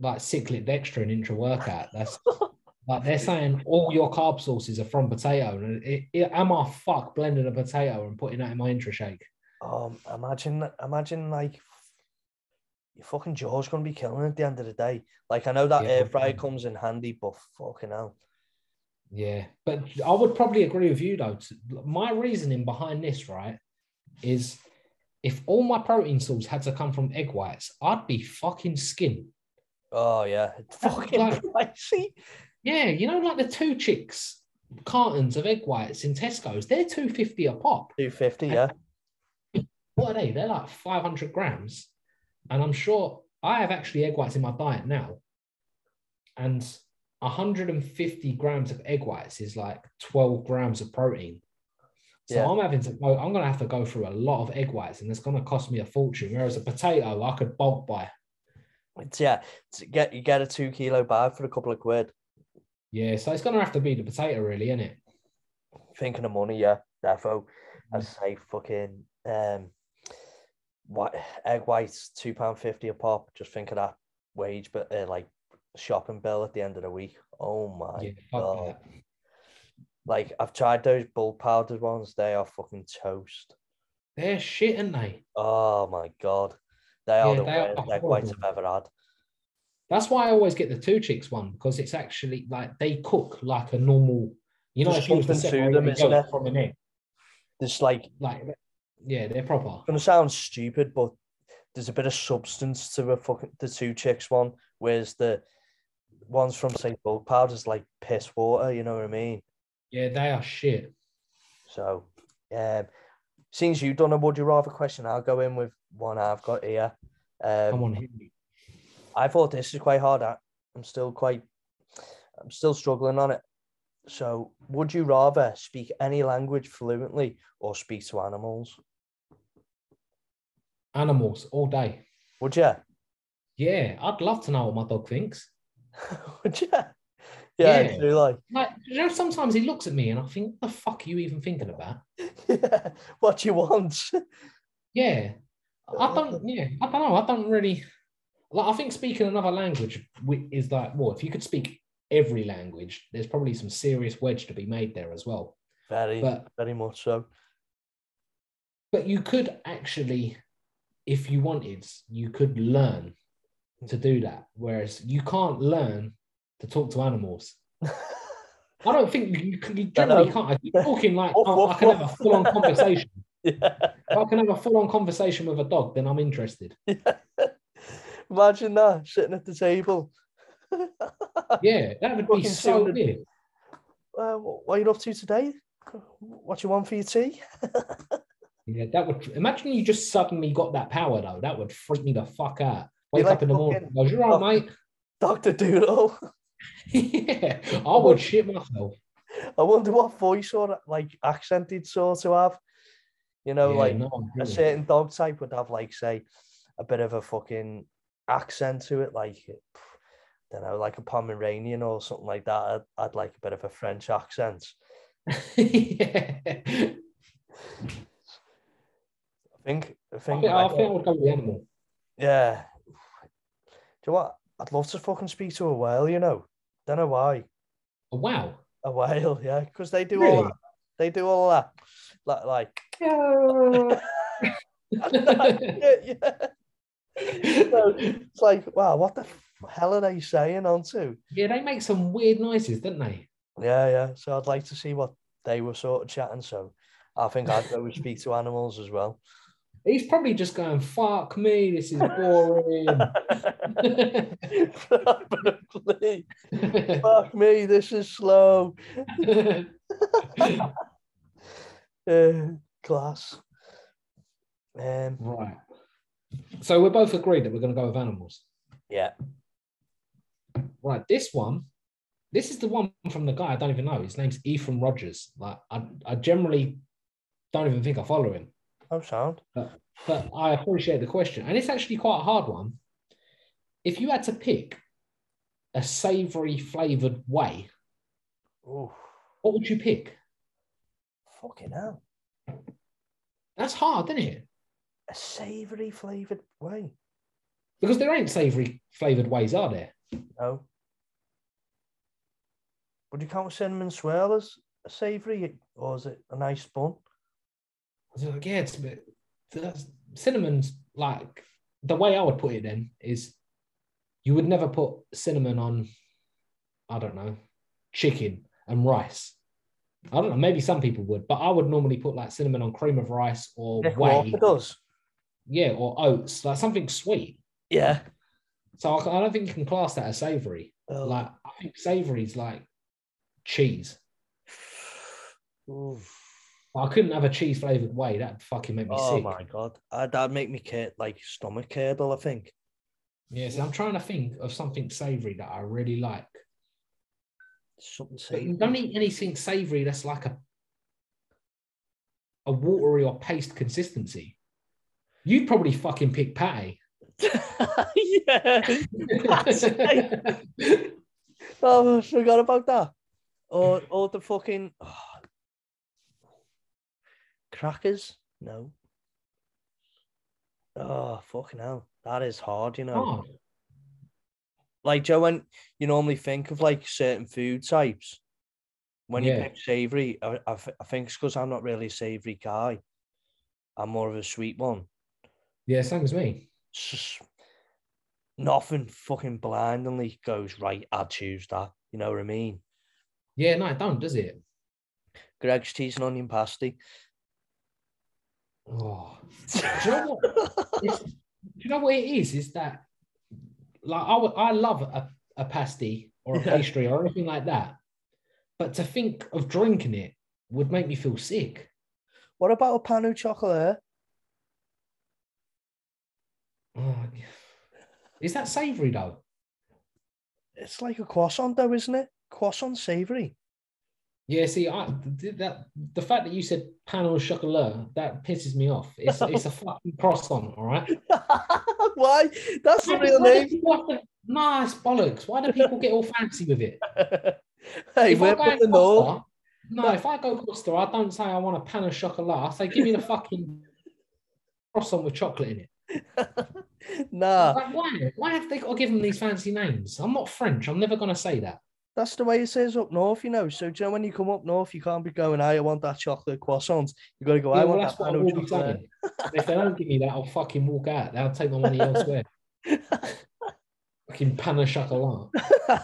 like cyclic dextrin intra workout. That's like they're saying all your carb sources are from potato. And it, it, am I fuck blending a potato and putting that in my intra shake? Um, imagine, imagine like your fucking jaw's gonna be killing at the end of the day. Like I know that Yeah. air fryer comes in handy, but fucking hell. Yeah, but I would probably agree with you though. My reasoning behind this, right, is if all my protein source had to come from egg whites, I'd be fucking skin. Oh yeah, it's fucking like- pricey. Yeah, you know, like the two chicks cartons of egg whites in Tesco's, they're two fifty a pop. Two fifty, yeah. What are they? They're like five hundred grams, and I'm sure I have actually egg whites in my diet now, and 150 grams of egg whites is like 12 grams of protein. So Yeah. I'm having to go, I'm gonna have to go through a lot of egg whites, and it's gonna cost me a fortune. Whereas a potato I could bulk buy. It's yeah. To get you get a two kilo bag for a couple of quid. Yeah, so it's gonna have to be the potato, really, isn't it? Thinking of money, yeah. Defo. Mm. I'd say fucking um what egg whites, two pound fifty a pop. Just think of that wage but uh, like shopping bill at the end of the week. Oh my yeah, god. Like I've tried those bull powdered ones, they are fucking toast. They're shit, aren't they? Oh my god. They are the they are worst egg whites. I've ever had. That's why I always get the two chicks one because it's actually like they cook like a normal. You know, There's if you was to separate them, a isn't there? from an egg, There's like like yeah, they're proper. gonna sound stupid, but there's a bit of substance to a fucking the two chicks one, whereas the ones from say bulk powder's like piss water, you know what I mean? Yeah, they are shit. So um since you've done a would you rather question, I'll go in with one I've got here. Um, Come on. I thought this is quite hard. I'm still quite, I'm still struggling on it. So, would you rather speak any language fluently or speak to animals? Animals all day. Would you? Yeah, I'd love to know what my dog thinks. would you? Yeah, Yeah. Like. Like, you know, sometimes he looks at me and I think, what the fuck are you even thinking about? Yeah, what you want? Yeah. I don't, yeah, I don't know. I don't really, like, I think speaking another language is like, well, if you could speak every language, there's probably some serious wedge to be made there as well. Very, But very much so. but you could actually, if you wanted, you could learn to do that. Whereas you can't learn to talk to animals. I don't think you, can- you generally can't. You're talking like, Woof, oh, I woof, can have a full on conversation. yeah. If I can have a full on conversation with a dog, then I'm interested. Imagine that sitting at the table. Yeah, that would be so weird. Uh, what are you up to today? What you want for your tea? Yeah, that would imagine you just suddenly got that power though. That would freak me the fuck out. Wake like up in the morning, fucking- goes, you're right, Doctor Doodle. yeah, I would shit myself. I wonder what voice or like accent he'd sort of have. You know, Yeah, like no, a certain dog type would have like say a bit of a fucking accent to it, like I don't know, like a Pomeranian or something like that. I'd, I'd like a bit of a French accent. yeah. I think. I think. I think I would go with animal. yeah. Do you know what? I'd love to fucking speak to a whale. You know, don't know why. Oh, wow. A whale, yeah, because they do Really? all that. They do all that, like, like yeah, yeah. So, it's like, wow, what the hell are they saying on to? yeah, they make some weird noises, don't they? Yeah, yeah. So I'd like to see what they were sort of chatting. So I think I'd go speak to animals as well. He's probably just going, fuck me, this is boring. Probably. Fuck me, this is slow. Uh, class. Um, right. So we're both agreed that we're going to go with animals. yeah. Right. This one, this is the one from the guy I don't even know. His name's Ethan Rogers. Like I, I generally don't even think I follow him. Oh, sound. But, but I appreciate the question. And it's actually quite a hard one. If you had to pick a savory flavored whey, what would you pick? fucking hell. That's hard, isn't it? A savoury flavoured whey. Because there ain't savory flavored wheys, are there? No. Would you count cinnamon swirl as a savoury or is it a nice bun? So, yeah, it's a bit, that's, cinnamon's like the way I would put it then is you would never put cinnamon on, I don't know, chicken and rice. I don't know, maybe some people would, but I would normally put like cinnamon on cream of rice or Nick whey, does. yeah, or oats, like something sweet. Yeah. So I, I don't think you can class that as savory. Oh. Like I think savory is like cheese. Ooh. I couldn't have a cheese flavored whey. That'd fucking make me Oh sick. Oh my god. Uh, that'd make me cur- like stomach curdle, I think. Yeah, so I'm trying to think of something savory that I really like. Something savoury. you don't eat anything savory that's like a a watery or paste consistency. You'd probably fucking pick pate. yeah. Oh, I forgot about that. Or or the fucking oh. Crackers. No. Oh fucking hell. That is hard, you know. oh, Like Joe, when you normally think of like certain food types, when you pick savory, I, I, I think it's because I'm not really a savory guy. I'm more of a sweet one. yeah, same as me. Just nothing fucking blindly goes right. I'd choose that. You know what I mean? Yeah, no, it don't, does it? Greggs cheese and onion pasty. Oh, do you know what? Do you know what it is? Is that like I I love a, a pasty or a pastry or anything like that, but to think of drinking it would make me feel sick. what about a pain au chocolat? Oh, is that savoury though? It's like a croissant, though, isn't it? Croissant savory. Yeah, see, I th- that the fact that you said pain au chocolat that pisses me off. It's it's a fucking croissant, all right. Why? That's the real name. people have to- Nah, it's bollocks. Why do people get all fancy with it? hey, if we're I go from the in north. Costa, no, if I go Costa, I don't say I want a pain au chocolat. I say give me the fucking croissant with chocolate in it. nah, Like, why? Why have they got to give them these fancy names? I'm not French. I'm never going to say that. That's the way it says up north, you know. So, do you know, when you come up north, you can't be going, I want that chocolate croissant. You've got to go, I well, want that I will be if they don't give me that, I'll fucking walk out. They'll take my money elsewhere. fucking pan chocolat.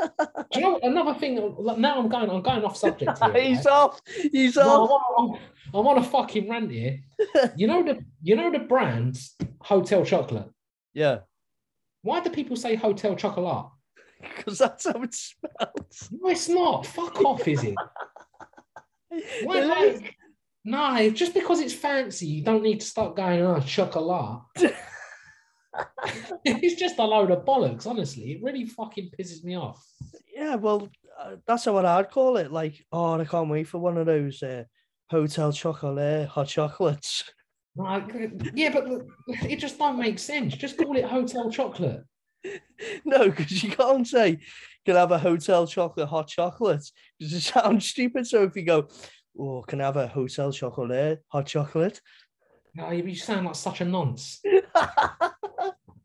Do you know another thing? Now I'm going. I'm going off subject here. right? He's off. He's No, I'm, off. on, I'm, on a fucking rant here. You know the you know the brand Hotel Chocolate. Yeah, Why do people say Hotel Chocolat? because that's how it smells. No, it's not. Fuck off, is it? Why, It is. like, no, just because it's fancy, you don't need to start going on chocolat. it's just a load of bollocks, honestly. It really fucking pisses me off. Yeah, well, uh, that's what I'd call it. Like, oh, I can't wait for one of those uh, hotel chocolate hot chocolates. Like, yeah, but it just don't make sense. Just call it Hotel Chocolate. No, because you can't say can have a hotel chocolate hot chocolate because it sounds stupid. So if you go, oh, can I have a hotel chocolate hot chocolate? No, you sound like such a nonce.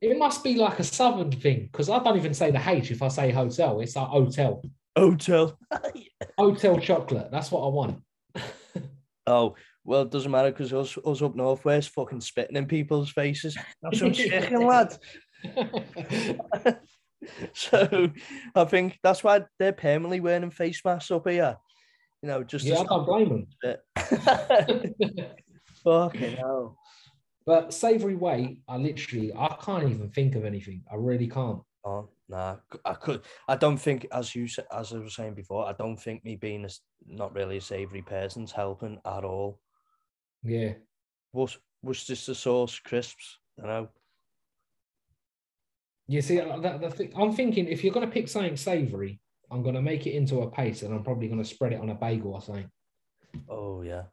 It must be like a southern thing because I don't even say the H if I say hotel. It's like hotel. hotel. Hotel chocolate. That's what I want. Oh, well, it doesn't matter because us, us up north, we're fucking spitting in people's faces. Have some chicken, lad. So I think that's why they're permanently wearing face masks up here. You know, just yeah, I don't blame them. Fucking hell. But savory whey, I literally, I can't even think of anything. I really can't. Oh, nah, I could. I don't think, as you as I was saying before, I don't think me being a, not really a savoury person's helping at all. Yeah. Was was just the sauce crisps, you know? You see, uh, that, the thing, I'm thinking if you're going to pick something savory, I'm gonna make it into a paste, and I'm probably gonna spread it on a bagel or something. Oh yeah.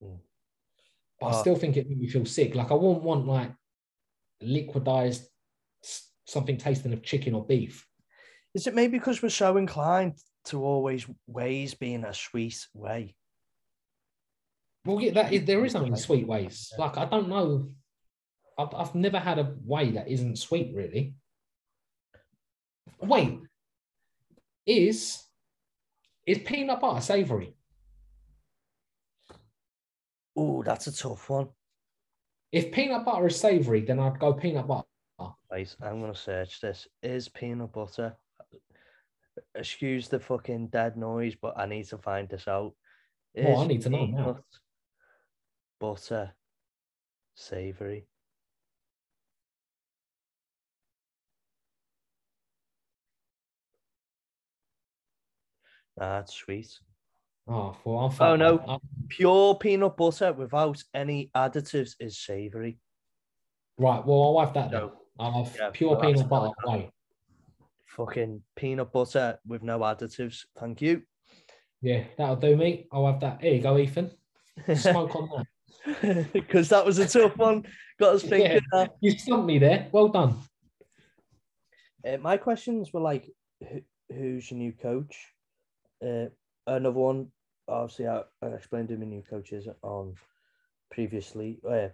But I Oh. still think it made me feel sick. Like I wouldn't want like liquidized something tasting of chicken or beef. Is it maybe because we're so inclined to always wheys being a sweet whey? Well, yeah, that is, there is only sweet wheys. Like I don't know. I've, I've never had a whey that isn't sweet, really. Wait, is is peanut butter savory? Oh, that's a tough one. If peanut butter is savory, then I'd go peanut butter. Right, I'm gonna search this. Is peanut butter? Excuse the fucking dead noise, but I need to find this out. Well, I need to know now. Butter, savory. Nah, it's sweet. Oh, Oh, no. I'm- Pure peanut butter without any additives is savory. right. Well, I'll have that then. No. I'll have Yeah, pure peanut butter. Whey. Fucking peanut butter with no additives. Thank you. Yeah, that'll do me. I'll have that. Here you go, Ethan. Smoke on that. Because that was a tough one. Got us thinking. Yeah. that. You stumped me there. Well done. Uh, my questions were like, who, who's your new coach? Uh, another one, obviously, I, I explained who my new coaches on previously, uh,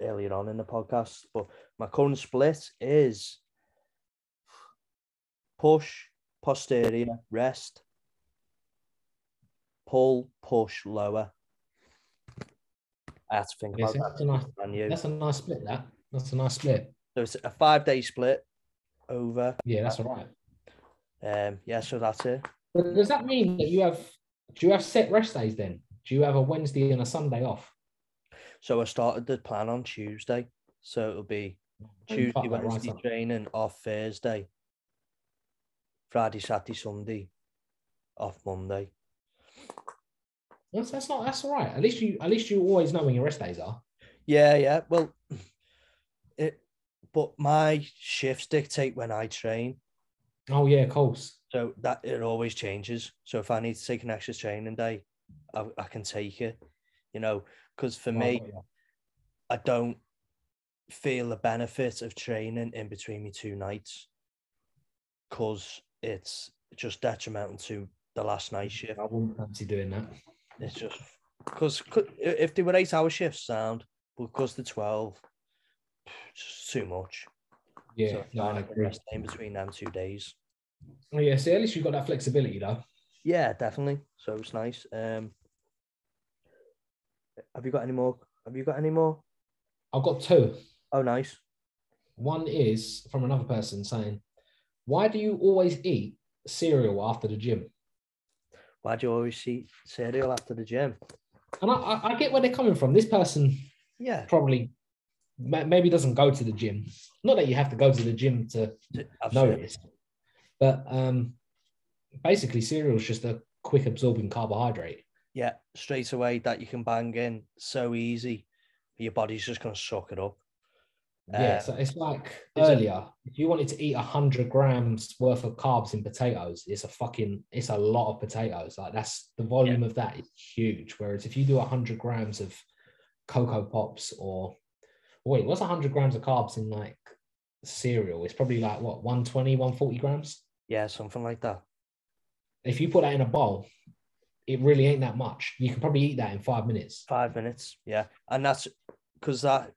earlier on in the podcast. But my current split is push, posterior, rest, pull, push, lower. I had to think Yes, about that's that. a nice. That's a nice split. That. That's a nice split. So it's a five day split over. Yeah, that's all right. Um, yeah, so that's it. But does that mean that you have? Do you have set rest days then? Do you have a Wednesday and a Sunday off? So I started the plan on Tuesday. So it'll be Oh, Tuesday, right Wednesday up. training, off Thursday, Friday, Saturday, Sunday, off Monday. That's, that's not. That's all right. At least you. At least you always know when your rest days are. Yeah, yeah. Well, it, but my shifts dictate when I train. Oh yeah, of course. So that it always changes. So if I need to take an extra training day, I, I can take it, you know, because for me, oh, yeah. I don't feel the benefit of training in between me two nights because it's just detrimental to the last night mm, shift. I wouldn't fancy doing that. It's just because if they were eight hour shifts, sound, but because they're 12, just too much. Yeah, So no, I agree. in between them two days. Oh, yeah, see, at least you've got that flexibility though. Yeah, definitely. So it's nice. Um, have you got any more? Have you got any more? I've got two. Oh, nice. One is from another person saying, "Why do you always eat cereal after the gym?" Why do you always eat cereal after the gym? And I, I, I get where they're coming from. This person Yeah, probably maybe doesn't go to the gym. Not that you have to go to the gym to I've know this, but um, basically, cereal is just a quick absorbing carbohydrate. yeah, straight away that you can bang in so easy. Your body's just gonna suck it up. Yeah, Uh, so it's like it- earlier. If you wanted to eat hundred grams worth of carbs in potatoes, it's a fucking it's a lot of potatoes. Like that's the volume of that is huge. Whereas if you do hundred grams of cocoa pops or wait, what's hundred grams of carbs in like cereal? It's probably like what 120, 140 grams. Yeah, something like that. If you put that in a bowl, it really ain't that much. You can probably eat that in five minutes. Five minutes. Yeah, and that's because that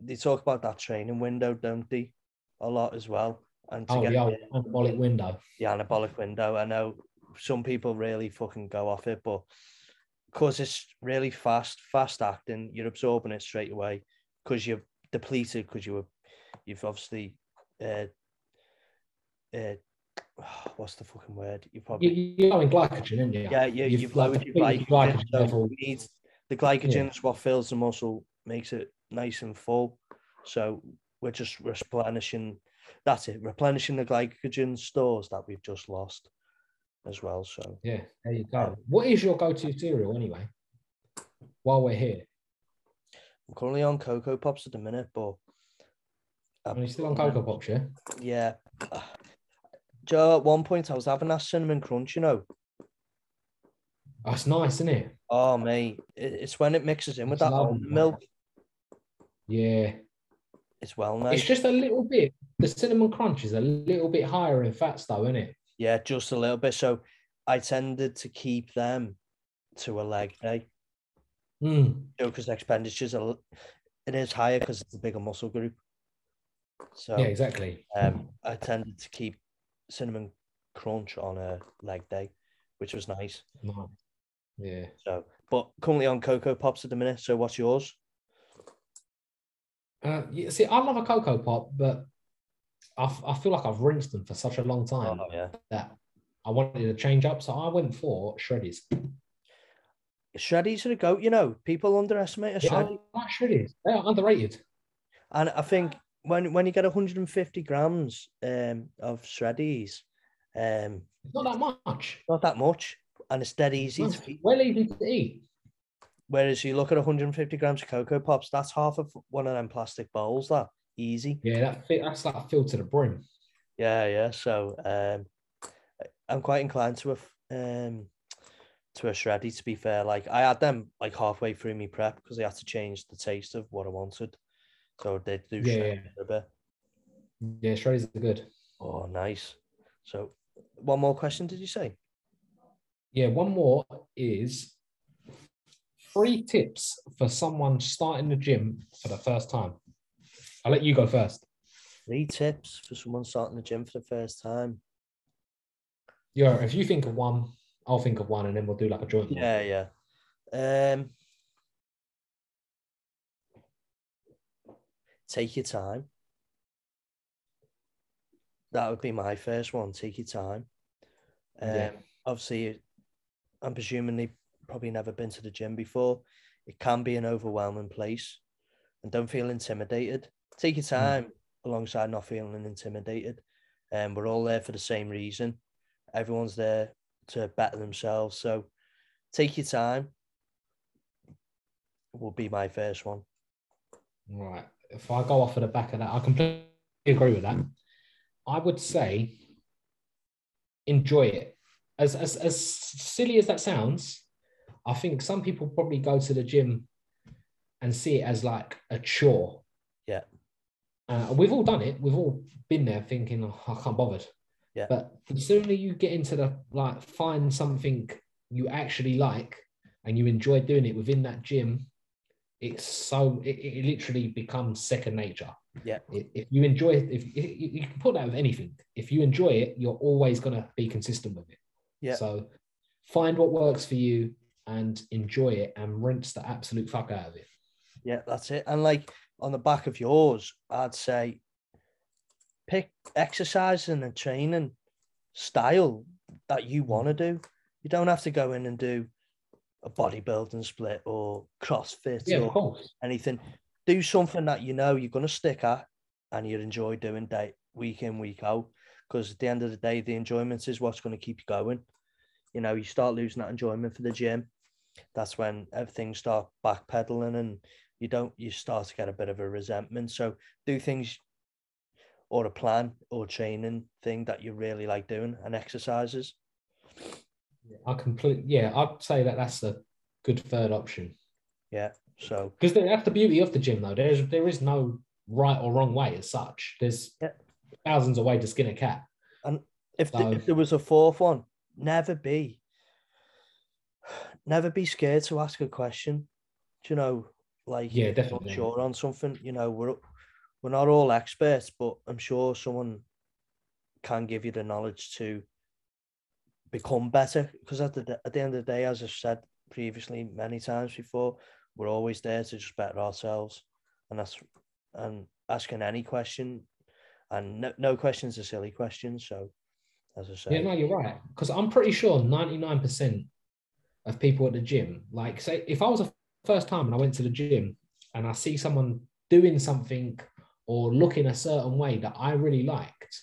they talk about that training window, don't they? A lot as well. And to Oh, get the old the, anabolic window. the anabolic window, I know some people really fucking go off it, but because it's really fast, fast acting, you're absorbing it straight away because you're depleted because you were, you've obviously, uh, uh, what's the fucking word? You You, probably you're going glycogen, aren't you? Yeah, you, You've you've, lowered your glycogen. glycogen level. need, the glycogen is what fills the muscle, makes it nice and full. So we're just replenishing. That's it, replenishing the glycogen stores that we've just lost as well. So Yeah, there you go. Um, what is your go-to cereal anyway? While we're here, I'm currently on Cocoa Pops at the minute, but uh, are you still on Cocoa Pops? Yeah. yeah, ah, Joe, at one point I was having that cinnamon crunch, you know. That's nice, isn't it? Oh, mate, it's when it mixes in with It's that almond milk. Yeah. It's well nice. It's just a little bit. The cinnamon crunch is a little bit higher in fats, though, isn't it? Yeah, just a little bit. So I tended to keep them to a leg day, Mm. you know, because expenditures are it is higher because it's a bigger muscle group. So Yeah, exactly. um, I tended to keep cinnamon crunch on a leg day, which was nice. Yeah. So, but currently on Coco Pops at the minute. So, what's yours? Uh, yeah, see, I love a Coco Pop, but I, f- I feel like I've rinsed them for such a long time Oh yeah, that I wanted to change up. So I went for shreddies. shreddies are a goat. You know, people underestimate a Yeah, I shreddy, like shreddies. They are underrated. and I think when when you get 150 grams um of shreddies, um, It's not that much. not that much, and it's dead easy to eat. well easy to eat. Whereas you look at 150 grams of Coco Pops, that's half of one of them plastic bowls. That easy. Yeah, that fit, that's like filled to the brim. Yeah, yeah. So um, I'm quite inclined to a um to a shreddy. To be fair, like I had them like halfway through me prep because I had to change the taste of what I wanted. So they do Yeah, yeah. a bit. Yeah, shreddies are good. Oh, nice. So one more question, did you say? Yeah, one more is three tips for someone starting the gym for the first time. I'll let you go first. Three tips for someone starting the gym for the first time. Yeah, if you think of one, I'll think of one, and then we'll do like a joint. one. Yeah, yeah. Um, take your time. That would be my first one. Take your time. Um, Yeah. Obviously, I'm presuming they've probably never been to the gym before. It can be an overwhelming place, and don't feel intimidated. Take your time alongside not feeling intimidated. And we're all there for the same reason. Everyone's there to better themselves. So take your time. Will be my first one. Right. If I go off of the back of that, I completely agree with that. I would say enjoy it. As, as, as silly as that sounds, I think some people probably go to the gym and see it as like a chore. Yeah. Uh, we've all done it. We've all been there thinking, oh, I can't bother. Yeah. But the sooner you get into the like, find something you actually like and you enjoy doing it within that gym, it's so it, it literally becomes second nature. Yeah. If, if you enjoy it, if you, you can put that with anything, if you enjoy it, you're always gonna be consistent with it. Yeah. So find what works for you and enjoy it and rinse the absolute fuck out of it. Yeah, that's it. And like on the back of yours, I'd say pick exercising and training style that you want to do. You don't have to go in and do a bodybuilding split or CrossFit Yeah, or anything. Do something that you know you're going to stick at and you enjoy doing day week in week out. Because at the end of the day, the enjoyment is what's going to keep you going. You know, you start losing that enjoyment for the gym. That's when everything start backpedaling and you don't. You start to get a bit of a resentment. So do things or a plan or training thing that you really like doing and exercises. I completely yeah, I'd say that that's a good third option Yeah. So because that's the beauty of the gym though. There's there is no right or wrong way as such. There's Yeah. thousands of ways to skin a cat. if, the, if there was a fourth one, never be, never be scared to ask a question. Do you know, like Yeah, definitely. unsure on something. You know, we're we're not all experts, but I'm sure someone can give you the knowledge to become better. Because at the at the end of the day, as I've said previously many times before, we're always there to just better ourselves, and that's and asking any question, and no, no questions are silly questions. So, as I said, Yeah, no, you're right. Because I'm pretty sure 99% of people at the gym, like say if I was a first time and I went to the gym and I see someone doing something or looking a certain way that I really liked,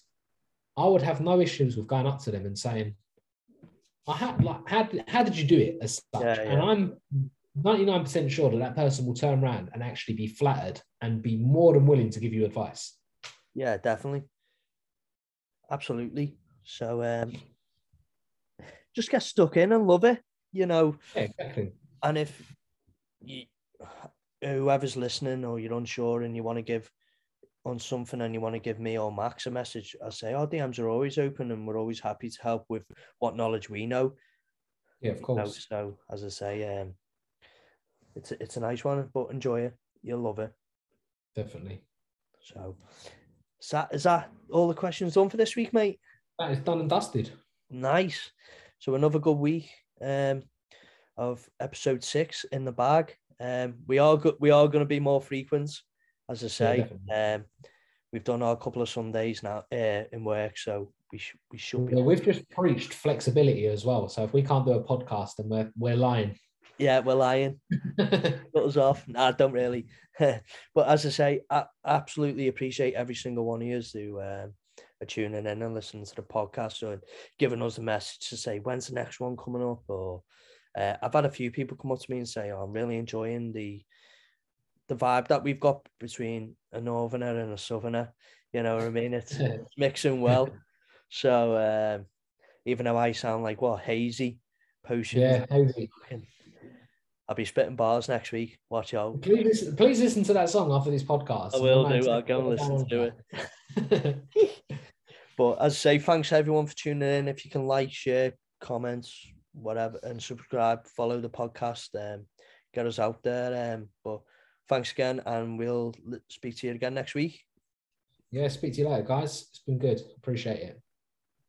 I would have no issues with going up to them and saying, I had like how, did- how did you do it as such? Yeah, And. I'm 99% sure that that person will turn around and actually be flattered and be more than willing to give you advice. Yeah, definitely. Absolutely. So um, just get stuck in and love it, you know. Yeah, exactly. And if you, whoever's listening or you're unsure and you want to give on something and you want to give me or Max a message, I say our DMs are always open and we're always happy to help with what knowledge we know. Yeah, of You know, course. so as I say, um, it's a, it's a nice one, but enjoy it. You'll love it. Definitely. So, is that is that all the questions done for this week, mate? That is done and dusted. Nice. So another good week um, of episode six in the bag. Um, we are good. We are going to be more frequent, as I say. definitely. um, we've done our couple of Sundays now uh, in work, so we should we should be. Yeah, we've just preached flexibility as well. So if we can't do a podcast, then we're we're lying. Yeah, we're lying. Cut us off. Nah, don't really. but as I say, I absolutely appreciate every single one of you who um, are tuning in and listening to the podcast and giving us a message to say when's the next one coming up. Or uh, I've had a few people come up to me and say, oh, "I'm really enjoying the the vibe that we've got between a northerner and a southerner." You know what I mean? It's, it's mixing well. So um, even though I sound like what Hazey potion, yeah, Hazey. I'll be spitting bars next week. Watch out. Please listen, please listen to that song after this podcast. I will do. I'll go and listen to it. But as I say, thanks everyone for tuning in. If you can like, share, comments, whatever, and subscribe, follow the podcast, um, get us out there. Um, but thanks again, and we'll speak to you again next week. yeah, speak to you later, guys. It's been good. Appreciate it.